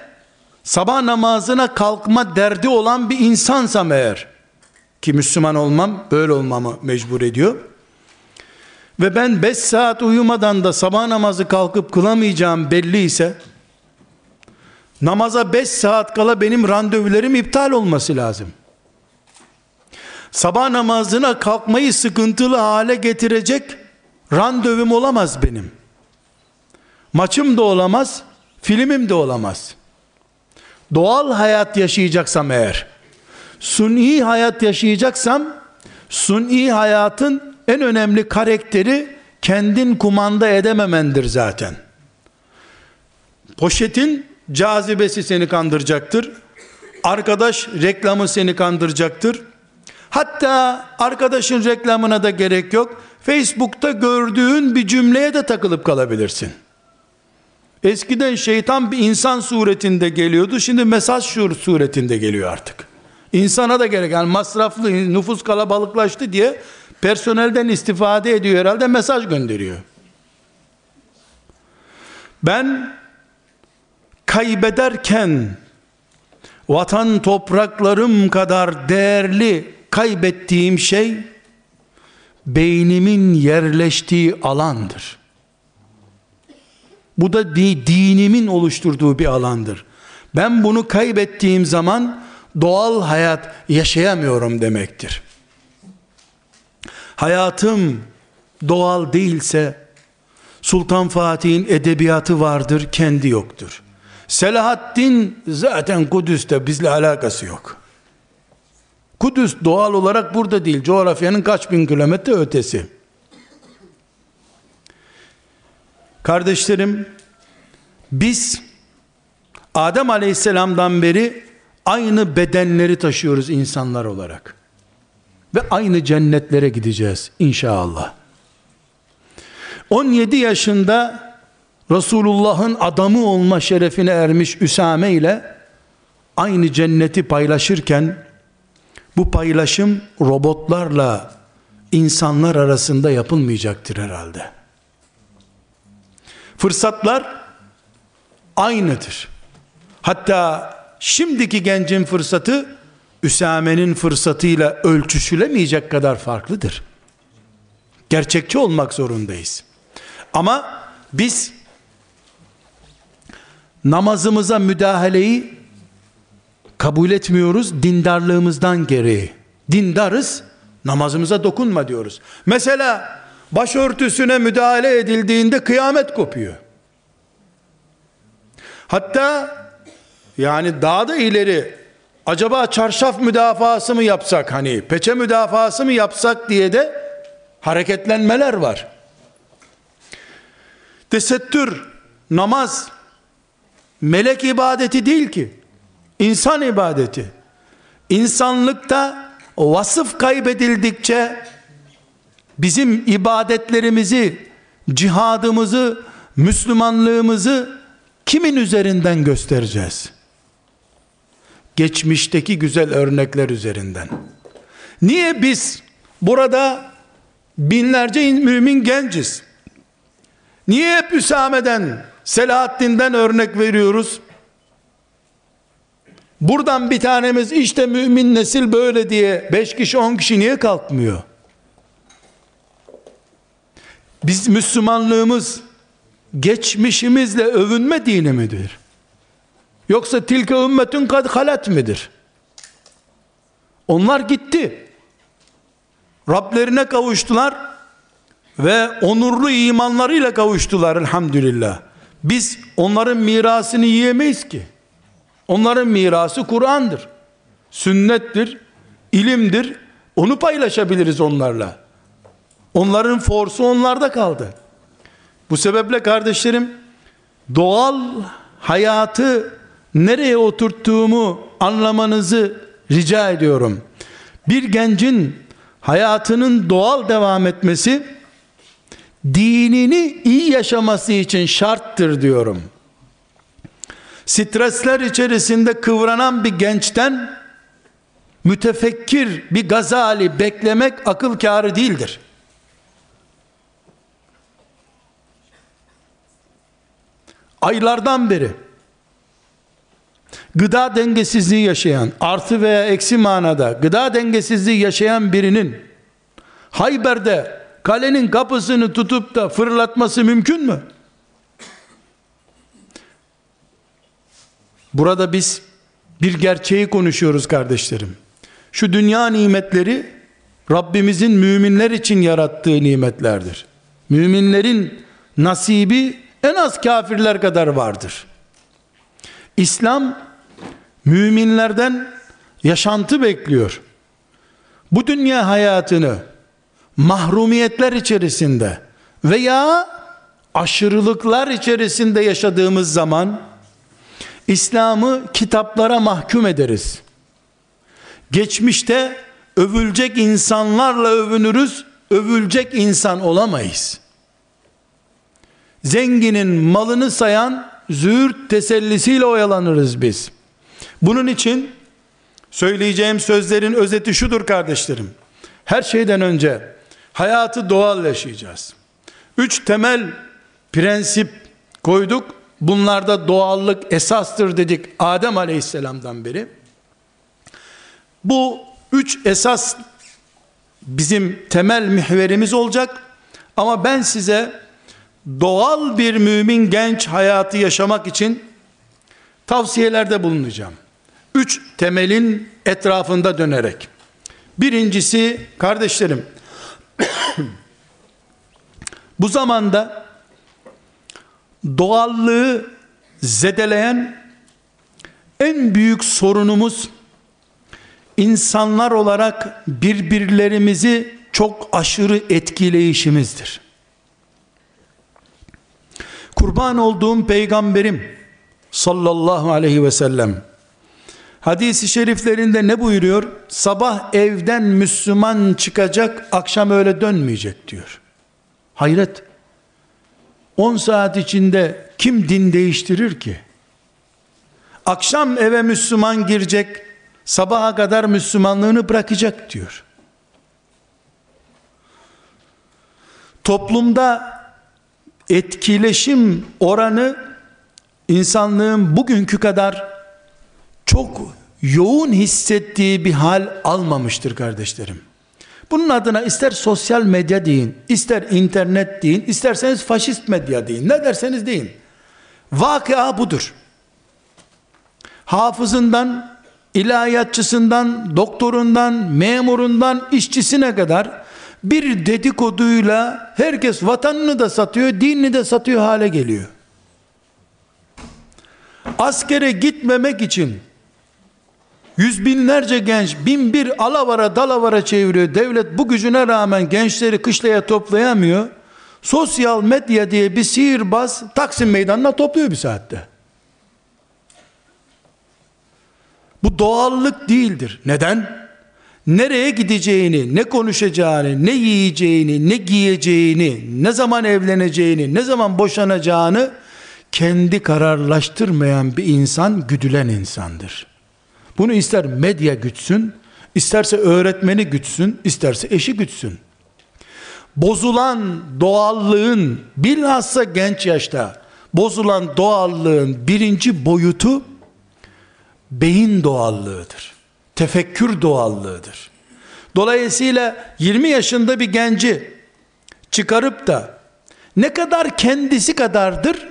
sabah namazına kalkma derdi olan bir insansam eğer ki Müslüman olmam böyle olmamı mecbur ediyor. Ve ben 5 saat uyumadan da sabah namazı kalkıp kılamayacağım belli ise namaza 5 saat kala benim randevularım iptal olması lazım. Sabah namazına kalkmayı sıkıntılı hale getirecek randevum olamaz benim. Maçım da olamaz, filmim de olamaz. Doğal hayat yaşayacaksam eğer, suni hayat yaşayacaksam, suni hayatın en önemli karakteri kendin kumanda edememendir zaten. Poşetin cazibesi seni kandıracaktır. Arkadaş reklamı seni kandıracaktır. Hatta arkadaşın reklamına da gerek yok. Facebook'ta gördüğün bir cümleye de takılıp kalabilirsin. Eskiden şeytan bir insan suretinde geliyordu. Şimdi mesaj şuur suretinde geliyor artık. İnsana da gerek. Yani masraflı nüfus kalabalıklaştı diye personelden istifade ediyor herhalde mesaj gönderiyor. Ben kaybederken vatan topraklarım kadar değerli kaybettiğim şey beynimin yerleştiği alandır. Bu da dinimin oluşturduğu bir alandır. Ben bunu kaybettiğim zaman doğal hayat yaşayamıyorum demektir. Hayatım doğal değilse Sultan Fatih'in edebiyatı vardır, kendi yoktur. Selahaddin zaten Kudüs'te bizle alakası yok. Kudüs doğal olarak burada değil. Coğrafyanın kaç bin kilometre ötesi. Kardeşlerim, biz Adem Aleyhisselam'dan beri aynı bedenleri taşıyoruz insanlar olarak. Ve aynı cennetlere gideceğiz inşallah. 17 yaşında Resulullah'ın adamı olma şerefine ermiş Üsame ile aynı cenneti paylaşırken bu paylaşım robotlarla insanlar arasında yapılmayacaktır herhalde. Fırsatlar aynıdır. Hatta şimdiki gencin fırsatı Üsame'nin fırsatıyla ölçüşülemeyecek kadar farklıdır. Gerçekçi olmak zorundayız. Ama biz namazımıza müdahaleyi kabul etmiyoruz dindarlığımızdan gereği. Dindarız, namazımıza dokunma diyoruz. Mesela başörtüsüne müdahale edildiğinde kıyamet kopuyor. Hatta yani daha da ileri acaba çarşaf müdafası mı yapsak hani peçe müdafası mı yapsak diye de hareketlenmeler var. Tesettür, namaz melek ibadeti değil ki. İnsan ibadeti. İnsanlıkta vasıf kaybedildikçe bizim ibadetlerimizi, cihadımızı, Müslümanlığımızı kimin üzerinden göstereceğiz? Geçmişteki güzel örnekler üzerinden. Niye biz burada binlerce mümin genciz? Niye hep Üsame'den, Selahaddin'den örnek veriyoruz? Buradan bir tanemiz işte mümin nesil böyle diye beş kişi on kişi niye kalkmıyor? Biz Müslümanlığımız geçmişimizle övünme dini midir? Yoksa tilke ümmetün kad halet midir? Onlar gitti. Rablerine kavuştular ve onurlu imanlarıyla kavuştular elhamdülillah. Biz onların mirasını yiyemeyiz ki. Onların mirası Kur'an'dır. Sünnettir, ilimdir. Onu paylaşabiliriz onlarla. Onların forsu onlarda kaldı. Bu sebeple kardeşlerim doğal hayatı nereye oturttuğumu anlamanızı rica ediyorum. Bir gencin hayatının doğal devam etmesi dinini iyi yaşaması için şarttır diyorum. Stresler içerisinde kıvranan bir gençten mütefekkir bir gazali beklemek akıl kârı değildir. Aylardan beri gıda dengesizliği yaşayan, artı veya eksi manada gıda dengesizliği yaşayan birinin Hayber'de kalenin kapısını tutup da fırlatması mümkün mü? Burada biz bir gerçeği konuşuyoruz kardeşlerim. Şu dünya nimetleri Rabbimizin müminler için yarattığı nimetlerdir. Müminlerin nasibi en az kafirler kadar vardır. İslam müminlerden yaşantı bekliyor. Bu dünya hayatını mahrumiyetler içerisinde veya aşırılıklar içerisinde yaşadığımız zaman İslam'ı kitaplara mahkum ederiz. Geçmişte övülecek insanlarla övünürüz, övülecek insan olamayız. Zenginin malını sayan züğürt tesellisiyle oyalanırız biz. Bunun için söyleyeceğim sözlerin özeti şudur kardeşlerim. Her şeyden önce hayatı doğal yaşayacağız. Üç temel prensip koyduk. Bunlarda doğallık esastır dedik Adem aleyhisselamdan beri. Bu üç esas bizim temel mihverimiz olacak. Ama ben size doğal bir mümin genç hayatı yaşamak için tavsiyelerde bulunacağım. Üç temelin etrafında dönerek. Birincisi kardeşlerim [clears throat] bu zamanda doğallığı zedeleyen en büyük sorunumuz insanlar olarak birbirlerimizi çok aşırı etkileyişimizdir. Kurban olduğum peygamberim sallallahu aleyhi ve sellem hadisi şeriflerinde ne buyuruyor? Sabah evden Müslüman çıkacak, akşam öyle dönmeyecek diyor. Hayret. 10 saat içinde kim din değiştirir ki? Akşam eve Müslüman girecek, sabaha kadar Müslümanlığını bırakacak diyor. Toplumda etkileşim oranı insanlığın bugünkü kadar çok yoğun hissettiği bir hal almamıştır kardeşlerim. Bunun adına ister sosyal medya deyin, ister internet deyin, isterseniz faşist medya deyin, ne derseniz deyin. Vakıa budur. Hafızından, ilahiyatçısından, doktorundan, memurundan, işçisine kadar bir dedikoduyla herkes vatanını da satıyor, dinini de satıyor hale geliyor. Askere gitmemek için yüz binlerce genç bin bir alavara dalavara çeviriyor. Devlet bu gücüne rağmen gençleri kışlaya toplayamıyor. Sosyal medya diye bir sihirbaz Taksim meydanına topluyor bir saatte. Bu doğallık değildir. Neden? Nereye gideceğini, ne konuşacağını, ne yiyeceğini, ne giyeceğini, ne zaman evleneceğini, ne zaman boşanacağını kendi kararlaştırmayan bir insan güdülen insandır. Bunu ister medya gütsün, isterse öğretmeni gütsün, isterse eşi gütsün. Bozulan doğallığın bilhassa genç yaşta bozulan doğallığın birinci boyutu beyin doğallığıdır. Tefekkür doğallığıdır. Dolayısıyla 20 yaşında bir genci çıkarıp da ne kadar kendisi kadardır,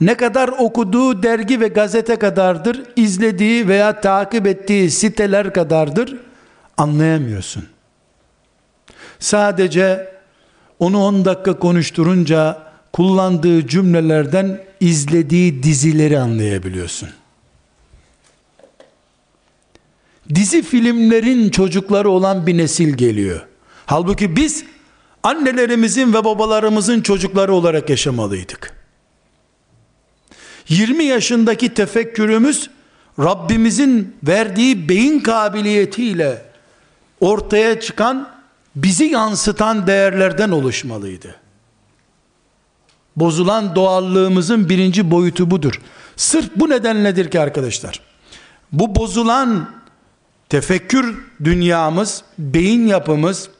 ne kadar okuduğu dergi ve gazete kadardır, izlediği veya takip ettiği siteler kadardır, anlayamıyorsun. Sadece onu 10 dakika konuşturunca kullandığı cümlelerden izlediği dizileri anlayabiliyorsun. Dizi filmlerin çocukları olan bir nesil geliyor. Halbuki biz annelerimizin ve babalarımızın çocukları olarak yaşamalıydık. 20 yaşındaki tefekkürümüz Rabbimizin verdiği beyin kabiliyetiyle ortaya çıkan bizi yansıtan değerlerden oluşmalıydı. Bozulan doğallığımızın birinci boyutu budur. Sırf bu nedenledir ki arkadaşlar. Bu bozulan tefekkür dünyamız, beyin yapımız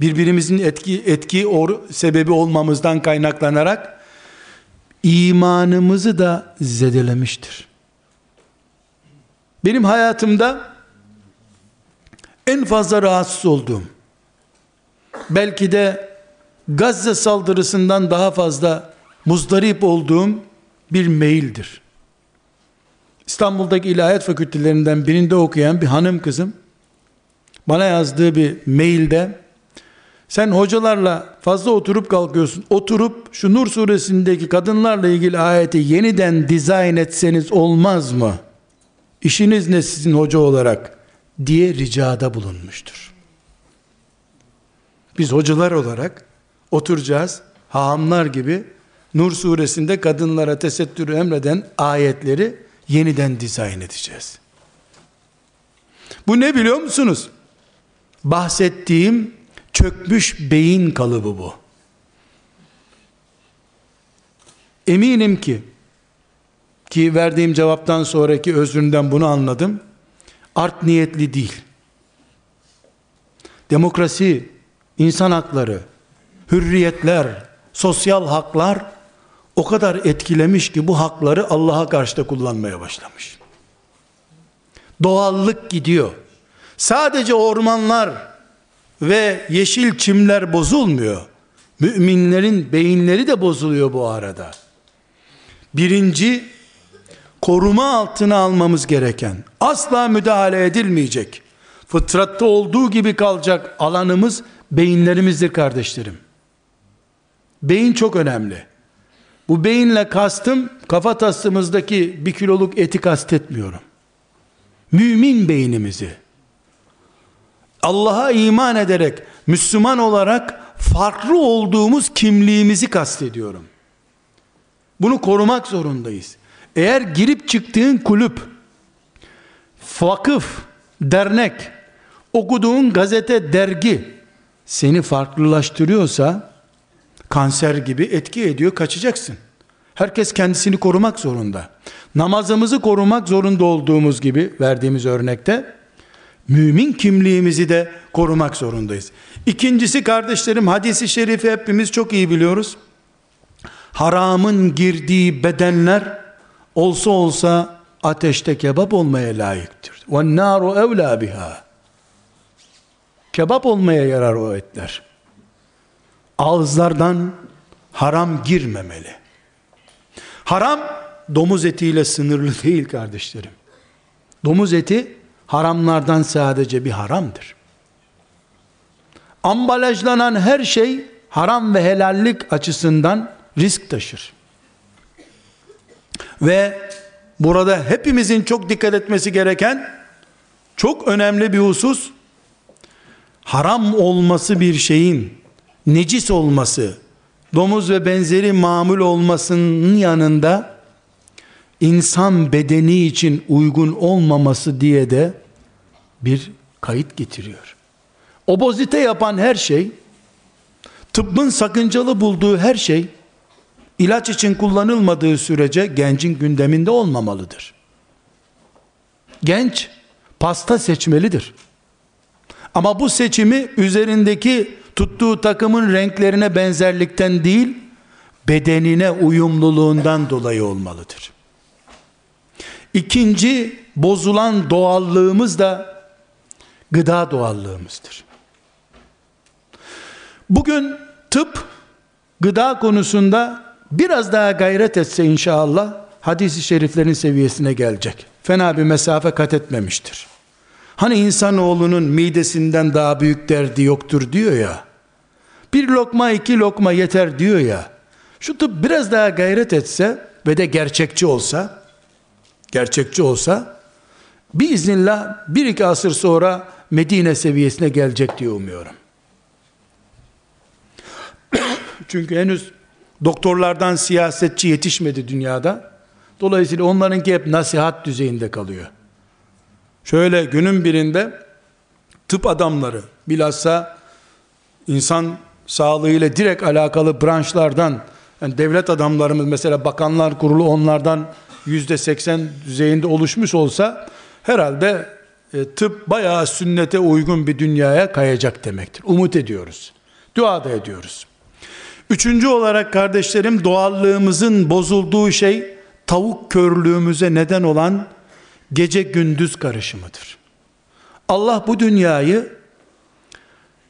birbirimizin etki etki or, sebebi olmamızdan kaynaklanarak imanımızı da zedelemiştir. Benim hayatımda en fazla rahatsız olduğum belki de Gazze saldırısından daha fazla muzdarip olduğum bir maildir. İstanbul'daki ilahiyat fakültelerinden birinde okuyan bir hanım kızım bana yazdığı bir mailde sen hocalarla fazla oturup kalkıyorsun. Oturup şu Nur suresindeki kadınlarla ilgili ayeti yeniden dizayn etseniz olmaz mı? İşiniz ne sizin hoca olarak diye ricada bulunmuştur. Biz hocalar olarak oturacağız. Hahamlar gibi Nur suresinde kadınlara tesettürü emreden ayetleri yeniden dizayn edeceğiz. Bu ne biliyor musunuz? Bahsettiğim çökmüş beyin kalıbı bu. Eminim ki ki verdiğim cevaptan sonraki özründen bunu anladım. Art niyetli değil. Demokrasi, insan hakları, hürriyetler, sosyal haklar o kadar etkilemiş ki bu hakları Allah'a karşı da kullanmaya başlamış. Doğallık gidiyor. Sadece ormanlar ve yeşil çimler bozulmuyor. Müminlerin beyinleri de bozuluyor bu arada. Birinci koruma altına almamız gereken, asla müdahale edilmeyecek, fıtratta olduğu gibi kalacak alanımız beyinlerimizdir kardeşlerim. Beyin çok önemli. Bu beyinle kastım kafa tasımızdaki bir kiloluk eti kastetmiyorum. Mümin beynimizi Allah'a iman ederek Müslüman olarak farklı olduğumuz kimliğimizi kastediyorum. Bunu korumak zorundayız. Eğer girip çıktığın kulüp, vakıf, dernek, okuduğun gazete, dergi seni farklılaştırıyorsa kanser gibi etki ediyor, kaçacaksın. Herkes kendisini korumak zorunda. Namazımızı korumak zorunda olduğumuz gibi verdiğimiz örnekte mümin kimliğimizi de korumak zorundayız. İkincisi kardeşlerim hadisi şerifi hepimiz çok iyi biliyoruz. Haramın girdiği bedenler olsa olsa ateşte kebap olmaya layıktır. Ve naru evla biha. Kebap olmaya yarar o etler. Ağızlardan haram girmemeli. Haram domuz etiyle sınırlı [laughs] değil kardeşlerim. Domuz eti haramlardan sadece bir haramdır. Ambalajlanan her şey haram ve helallik açısından risk taşır. Ve burada hepimizin çok dikkat etmesi gereken çok önemli bir husus haram olması bir şeyin necis olması, domuz ve benzeri mamul olmasının yanında insan bedeni için uygun olmaması diye de bir kayıt getiriyor. Obozite yapan her şey, tıbbın sakıncalı bulduğu her şey, ilaç için kullanılmadığı sürece gencin gündeminde olmamalıdır. Genç, pasta seçmelidir. Ama bu seçimi üzerindeki tuttuğu takımın renklerine benzerlikten değil, bedenine uyumluluğundan dolayı olmalıdır. İkinci bozulan doğallığımız da gıda doğallığımızdır. Bugün tıp gıda konusunda biraz daha gayret etse inşallah hadisi şeriflerin seviyesine gelecek. Fena bir mesafe kat etmemiştir. Hani insanoğlunun midesinden daha büyük derdi yoktur diyor ya. Bir lokma iki lokma yeter diyor ya. Şu tıp biraz daha gayret etse ve de gerçekçi olsa, gerçekçi olsa, biiznillah bir iki asır sonra Medine seviyesine gelecek diye umuyorum. [coughs] Çünkü henüz doktorlardan siyasetçi yetişmedi dünyada. Dolayısıyla onlarınki hep nasihat düzeyinde kalıyor. Şöyle günün birinde tıp adamları bilhassa insan sağlığıyla direkt alakalı branşlardan yani devlet adamlarımız mesela bakanlar kurulu onlardan yüzde seksen düzeyinde oluşmuş olsa herhalde e, tıp bayağı sünnete uygun bir dünyaya kayacak demektir. Umut ediyoruz. Dua da ediyoruz. Üçüncü olarak kardeşlerim doğallığımızın bozulduğu şey tavuk körlüğümüze neden olan gece gündüz karışımıdır. Allah bu dünyayı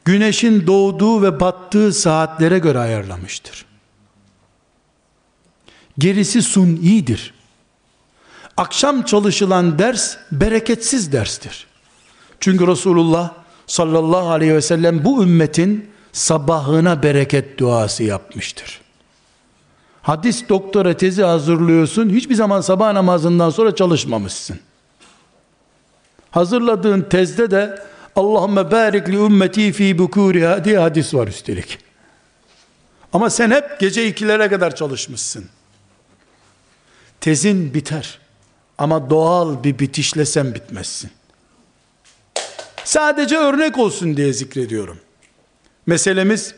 güneşin doğduğu ve battığı saatlere göre ayarlamıştır. Gerisi sunidir. Akşam çalışılan ders bereketsiz derstir. Çünkü Resulullah sallallahu aleyhi ve sellem bu ümmetin sabahına bereket duası yapmıştır. Hadis doktora tezi hazırlıyorsun. Hiçbir zaman sabah namazından sonra çalışmamışsın. Hazırladığın tezde de Allahümme barik li ümmeti fi bukuriha diye hadis var üstelik. Ama sen hep gece ikilere kadar çalışmışsın. Tezin biter. Ama doğal bir bitişle sen bitmezsin. Sadece örnek olsun diye zikrediyorum. Meselemiz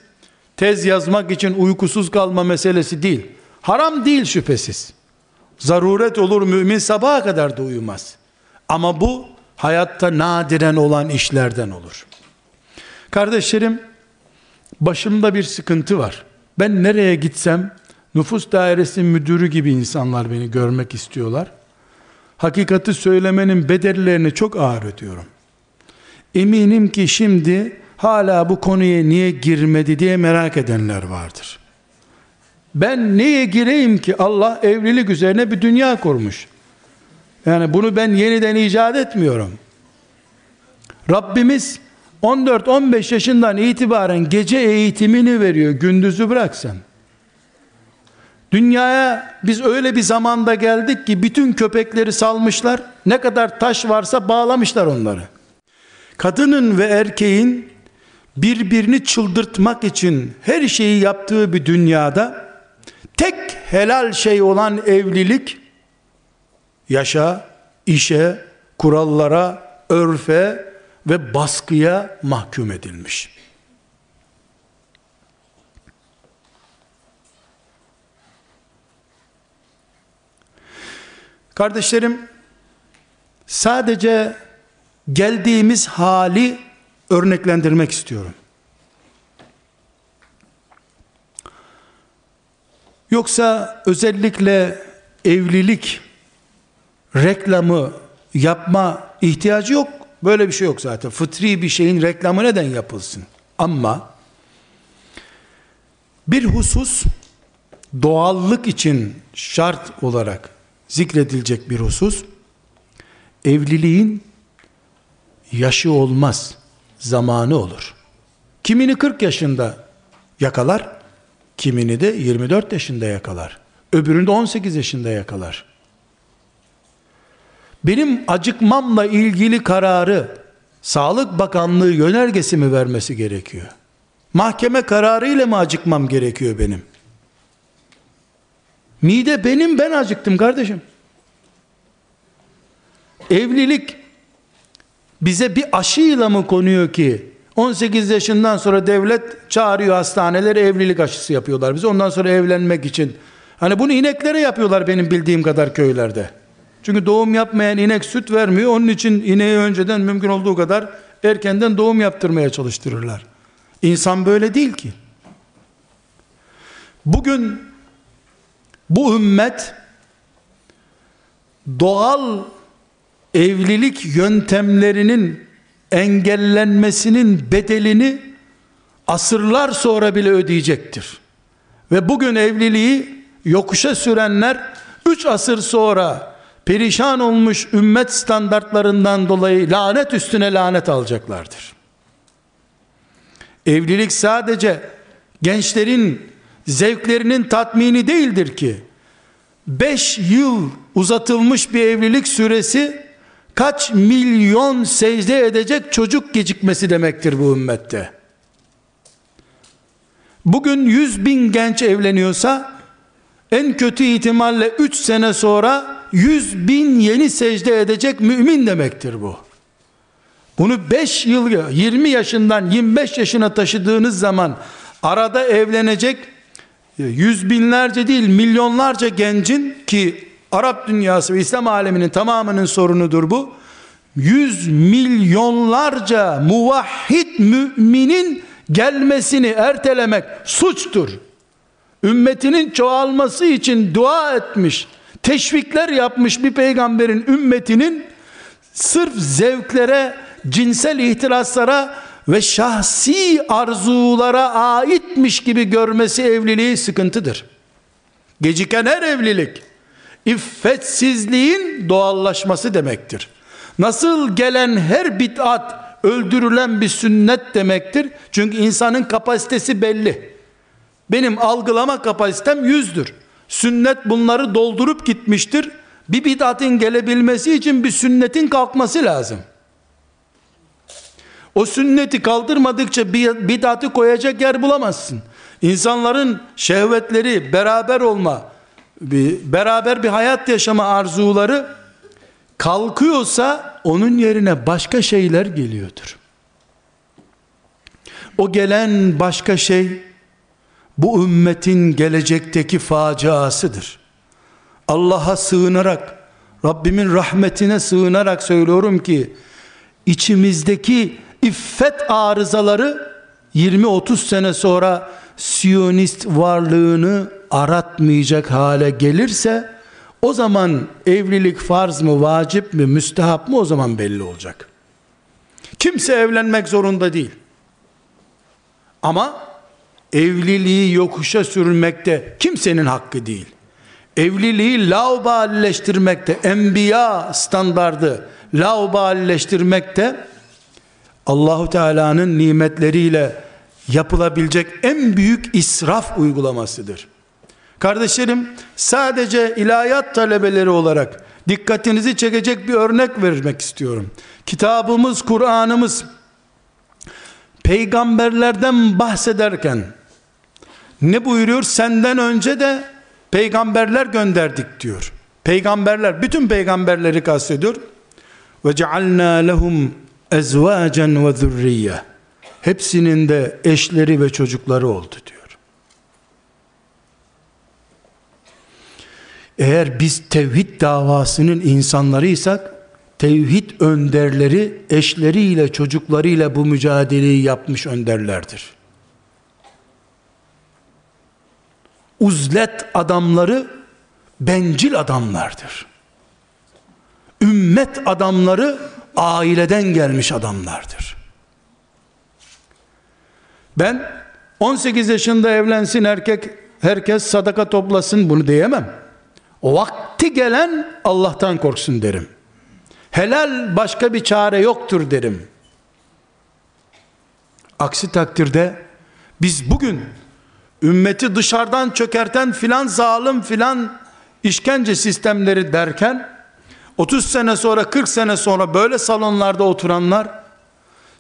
tez yazmak için uykusuz kalma meselesi değil. Haram değil şüphesiz. Zaruret olur mümin sabaha kadar da uyumaz. Ama bu hayatta nadiren olan işlerden olur. Kardeşlerim, başımda bir sıkıntı var. Ben nereye gitsem, nüfus dairesi müdürü gibi insanlar beni görmek istiyorlar. Hakikati söylemenin bedellerini çok ağır ödüyorum. Eminim ki şimdi hala bu konuya niye girmedi diye merak edenler vardır. Ben niye gireyim ki Allah evlilik üzerine bir dünya kurmuş. Yani bunu ben yeniden icat etmiyorum. Rabbimiz 14-15 yaşından itibaren gece eğitimini veriyor. Gündüzü bıraksan. Dünyaya biz öyle bir zamanda geldik ki bütün köpekleri salmışlar. Ne kadar taş varsa bağlamışlar onları. Kadının ve erkeğin birbirini çıldırtmak için her şeyi yaptığı bir dünyada tek helal şey olan evlilik yaşa, işe, kurallara, örfe ve baskıya mahkum edilmiş. Kardeşlerim, sadece geldiğimiz hali örneklendirmek istiyorum. Yoksa özellikle evlilik reklamı yapma ihtiyacı yok. Böyle bir şey yok zaten. Fıtri bir şeyin reklamı neden yapılsın? Ama bir husus doğallık için şart olarak zikredilecek bir husus evliliğin yaşı olmaz zamanı olur. Kimini 40 yaşında yakalar, kimini de 24 yaşında yakalar. Öbürünü de 18 yaşında yakalar. Benim acıkmamla ilgili kararı Sağlık Bakanlığı yönergesi mi vermesi gerekiyor? Mahkeme kararı ile mi acıkmam gerekiyor benim? Mide benim ben acıktım kardeşim. Evlilik bize bir aşıyla mı konuyor ki 18 yaşından sonra devlet çağırıyor hastanelere evlilik aşısı yapıyorlar. Biz ondan sonra evlenmek için. Hani bunu ineklere yapıyorlar benim bildiğim kadar köylerde. Çünkü doğum yapmayan inek süt vermiyor. Onun için ineği önceden mümkün olduğu kadar erkenden doğum yaptırmaya çalıştırırlar. İnsan böyle değil ki. Bugün bu ümmet doğal evlilik yöntemlerinin engellenmesinin bedelini asırlar sonra bile ödeyecektir. Ve bugün evliliği yokuşa sürenler 3 asır sonra perişan olmuş ümmet standartlarından dolayı lanet üstüne lanet alacaklardır. Evlilik sadece gençlerin zevklerinin tatmini değildir ki 5 yıl uzatılmış bir evlilik süresi kaç milyon secde edecek çocuk gecikmesi demektir bu ümmette. Bugün 100 bin genç evleniyorsa en kötü ihtimalle 3 sene sonra 100 bin yeni secde edecek mümin demektir bu. Bunu 5 yıl 20 yaşından 25 yaşına taşıdığınız zaman arada evlenecek yüz binlerce değil milyonlarca gencin ki Arap dünyası ve İslam aleminin tamamının sorunudur bu. Yüz milyonlarca muvahhid müminin gelmesini ertelemek suçtur. Ümmetinin çoğalması için dua etmiş, teşvikler yapmış bir peygamberin ümmetinin sırf zevklere, cinsel ihtiraslara ve şahsi arzulara aitmiş gibi görmesi evliliği sıkıntıdır. Geciken her evlilik iffetsizliğin doğallaşması demektir. Nasıl gelen her bid'at öldürülen bir sünnet demektir. Çünkü insanın kapasitesi belli. Benim algılama kapasitem yüzdür. Sünnet bunları doldurup gitmiştir. Bir bid'atın gelebilmesi için bir sünnetin kalkması lazım. O sünneti kaldırmadıkça bir bid'atı koyacak yer bulamazsın. İnsanların şehvetleri, beraber olma, bir, beraber bir hayat yaşama arzuları kalkıyorsa onun yerine başka şeyler geliyordur. O gelen başka şey bu ümmetin gelecekteki faciasıdır. Allah'a sığınarak Rabbimin rahmetine sığınarak söylüyorum ki içimizdeki iffet arızaları 20-30 sene sonra Siyonist varlığını aratmayacak hale gelirse o zaman evlilik farz mı, vacip mi, müstehap mı o zaman belli olacak. Kimse evlenmek zorunda değil. Ama evliliği yokuşa sürmekte kimsenin hakkı değil. Evliliği lauballeştirmekte, enbiya standardı lauballeştirmekte Allahu Teala'nın nimetleriyle yapılabilecek en büyük israf uygulamasıdır. Kardeşlerim sadece ilahiyat talebeleri olarak dikkatinizi çekecek bir örnek vermek istiyorum. Kitabımız, Kur'an'ımız peygamberlerden bahsederken ne buyuruyor? Senden önce de peygamberler gönderdik diyor. Peygamberler, bütün peygamberleri kastediyor. Ve cealna lehum ezvacen ve zürriye. Hepsinin de eşleri ve çocukları oldu diyor. Eğer biz tevhid davasının insanlarıysak, tevhid önderleri eşleriyle çocuklarıyla bu mücadeleyi yapmış önderlerdir. Uzlet adamları bencil adamlardır. Ümmet adamları aileden gelmiş adamlardır. Ben 18 yaşında evlensin erkek herkes sadaka toplasın bunu diyemem. O vakti gelen Allah'tan korksun derim. Helal başka bir çare yoktur derim. Aksi takdirde biz bugün ümmeti dışarıdan çökerten filan zalim filan işkence sistemleri derken 30 sene sonra 40 sene sonra böyle salonlarda oturanlar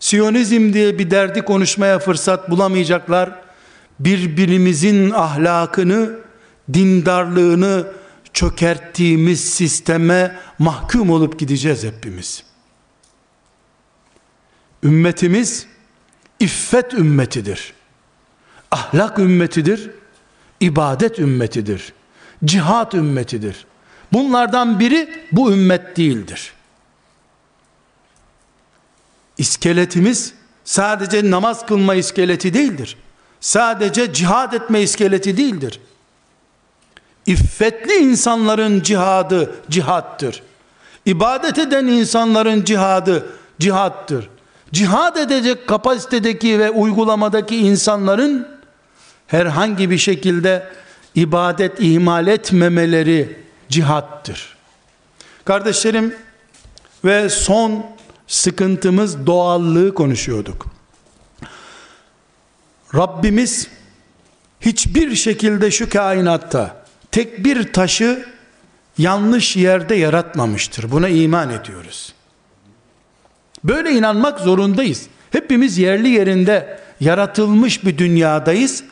Siyonizm diye bir derdi konuşmaya fırsat bulamayacaklar. Birbirimizin ahlakını, dindarlığını çökerttiğimiz sisteme mahkum olup gideceğiz hepimiz. ümmetimiz iffet ümmetidir. Ahlak ümmetidir. ibadet ümmetidir. Cihat ümmetidir. Bunlardan biri bu ümmet değildir. İskeletimiz sadece namaz kılma iskeleti değildir. Sadece cihad etme iskeleti değildir. İffetli insanların cihadı cihattır. İbadet eden insanların cihadı cihattır. Cihad edecek kapasitedeki ve uygulamadaki insanların herhangi bir şekilde ibadet ihmal etmemeleri cihattır. Kardeşlerim ve son sıkıntımız doğallığı konuşuyorduk. Rabbimiz hiçbir şekilde şu kainatta tek bir taşı yanlış yerde yaratmamıştır. Buna iman ediyoruz. Böyle inanmak zorundayız. Hepimiz yerli yerinde yaratılmış bir dünyadayız.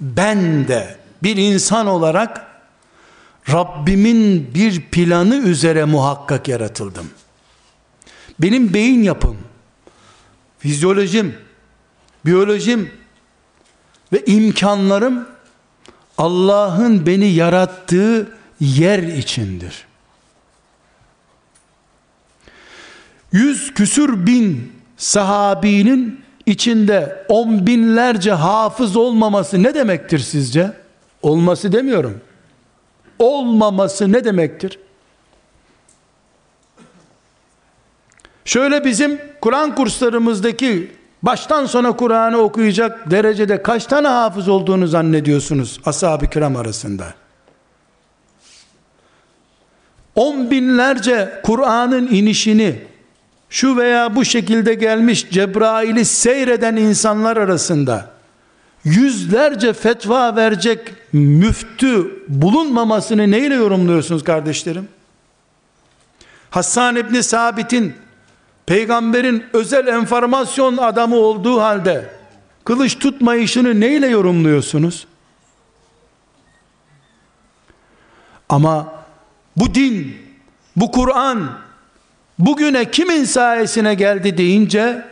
Ben de bir insan olarak Rabbimin bir planı üzere muhakkak yaratıldım. Benim beyin yapım, fizyolojim, biyolojim ve imkanlarım Allah'ın beni yarattığı yer içindir. Yüz küsür bin sahabinin içinde on binlerce hafız olmaması ne demektir sizce? Olması demiyorum. Olmaması ne demektir? Şöyle bizim Kur'an kurslarımızdaki baştan sona Kur'an'ı okuyacak derecede kaç tane hafız olduğunu zannediyorsunuz ashab-ı kiram arasında? On binlerce Kur'an'ın inişini şu veya bu şekilde gelmiş Cebrail'i seyreden insanlar arasında yüzlerce fetva verecek müftü bulunmamasını neyle yorumluyorsunuz kardeşlerim? Hassan İbni Sabit'in peygamberin özel enformasyon adamı olduğu halde kılıç tutmayışını neyle yorumluyorsunuz? Ama bu din, bu Kur'an bugüne kimin sayesine geldi deyince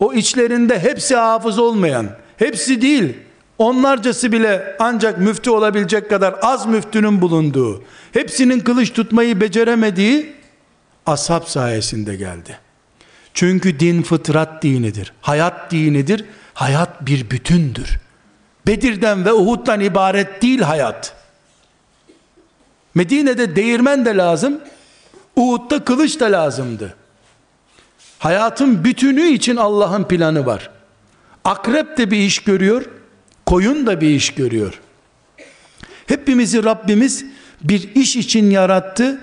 o içlerinde hepsi hafız olmayan, hepsi değil, onlarcası bile ancak müftü olabilecek kadar az müftünün bulunduğu, hepsinin kılıç tutmayı beceremediği ashab sayesinde geldi. Çünkü din fıtrat dinidir, hayat dinidir, hayat bir bütündür. Bedir'den ve Uhud'dan ibaret değil hayat. Medine'de değirmen de lazım, Uhud'da kılıç da lazımdı. Hayatın bütünü için Allah'ın planı var. Akrep de bir iş görüyor, koyun da bir iş görüyor. Hepimizi Rabbimiz bir iş için yarattı.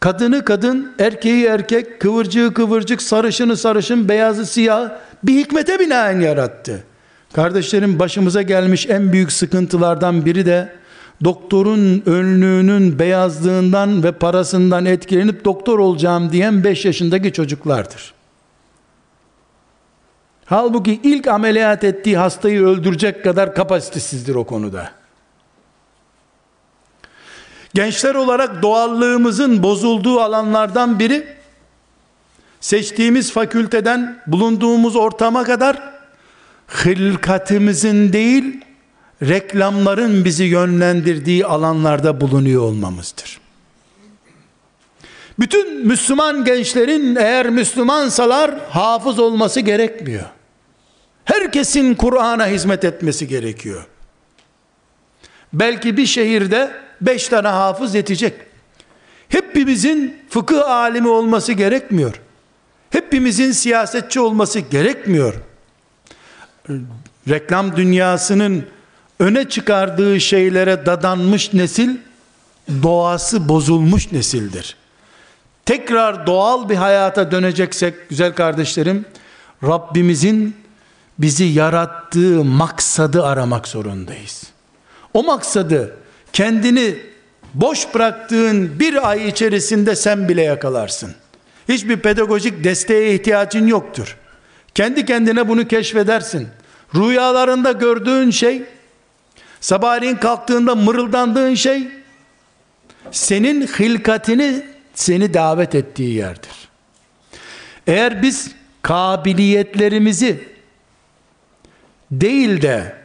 Kadını kadın, erkeği erkek, kıvırcığı kıvırcık, sarışını sarışın, beyazı siyah bir hikmete binaen yarattı. Kardeşlerim başımıza gelmiş en büyük sıkıntılardan biri de doktorun önlüğünün beyazlığından ve parasından etkilenip doktor olacağım diyen 5 yaşındaki çocuklardır. Halbuki ilk ameliyat ettiği hastayı öldürecek kadar kapasitesizdir o konuda. Gençler olarak doğallığımızın bozulduğu alanlardan biri seçtiğimiz fakülteden bulunduğumuz ortama kadar hılkatimizin değil reklamların bizi yönlendirdiği alanlarda bulunuyor olmamızdır. Bütün Müslüman gençlerin eğer Müslümansalar hafız olması gerekmiyor. Herkesin Kur'an'a hizmet etmesi gerekiyor. Belki bir şehirde beş tane hafız yetecek. Hepimizin fıkıh alimi olması gerekmiyor. Hepimizin siyasetçi olması gerekmiyor. Reklam dünyasının öne çıkardığı şeylere dadanmış nesil doğası bozulmuş nesildir. Tekrar doğal bir hayata döneceksek güzel kardeşlerim Rabbimizin bizi yarattığı maksadı aramak zorundayız. O maksadı kendini boş bıraktığın bir ay içerisinde sen bile yakalarsın. Hiçbir pedagojik desteğe ihtiyacın yoktur. Kendi kendine bunu keşfedersin. Rüyalarında gördüğün şey Sabahleyin kalktığında mırıldandığın şey senin hilkatini seni davet ettiği yerdir. Eğer biz kabiliyetlerimizi değil de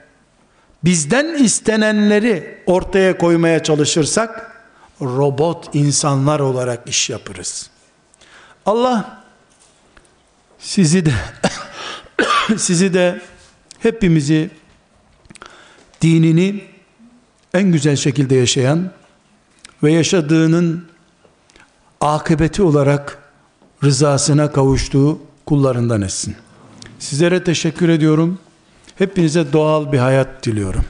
bizden istenenleri ortaya koymaya çalışırsak robot insanlar olarak iş yaparız. Allah sizi de [coughs] sizi de hepimizi dinini en güzel şekilde yaşayan ve yaşadığının akıbeti olarak rızasına kavuştuğu kullarından etsin. Sizlere teşekkür ediyorum. Hepinize doğal bir hayat diliyorum.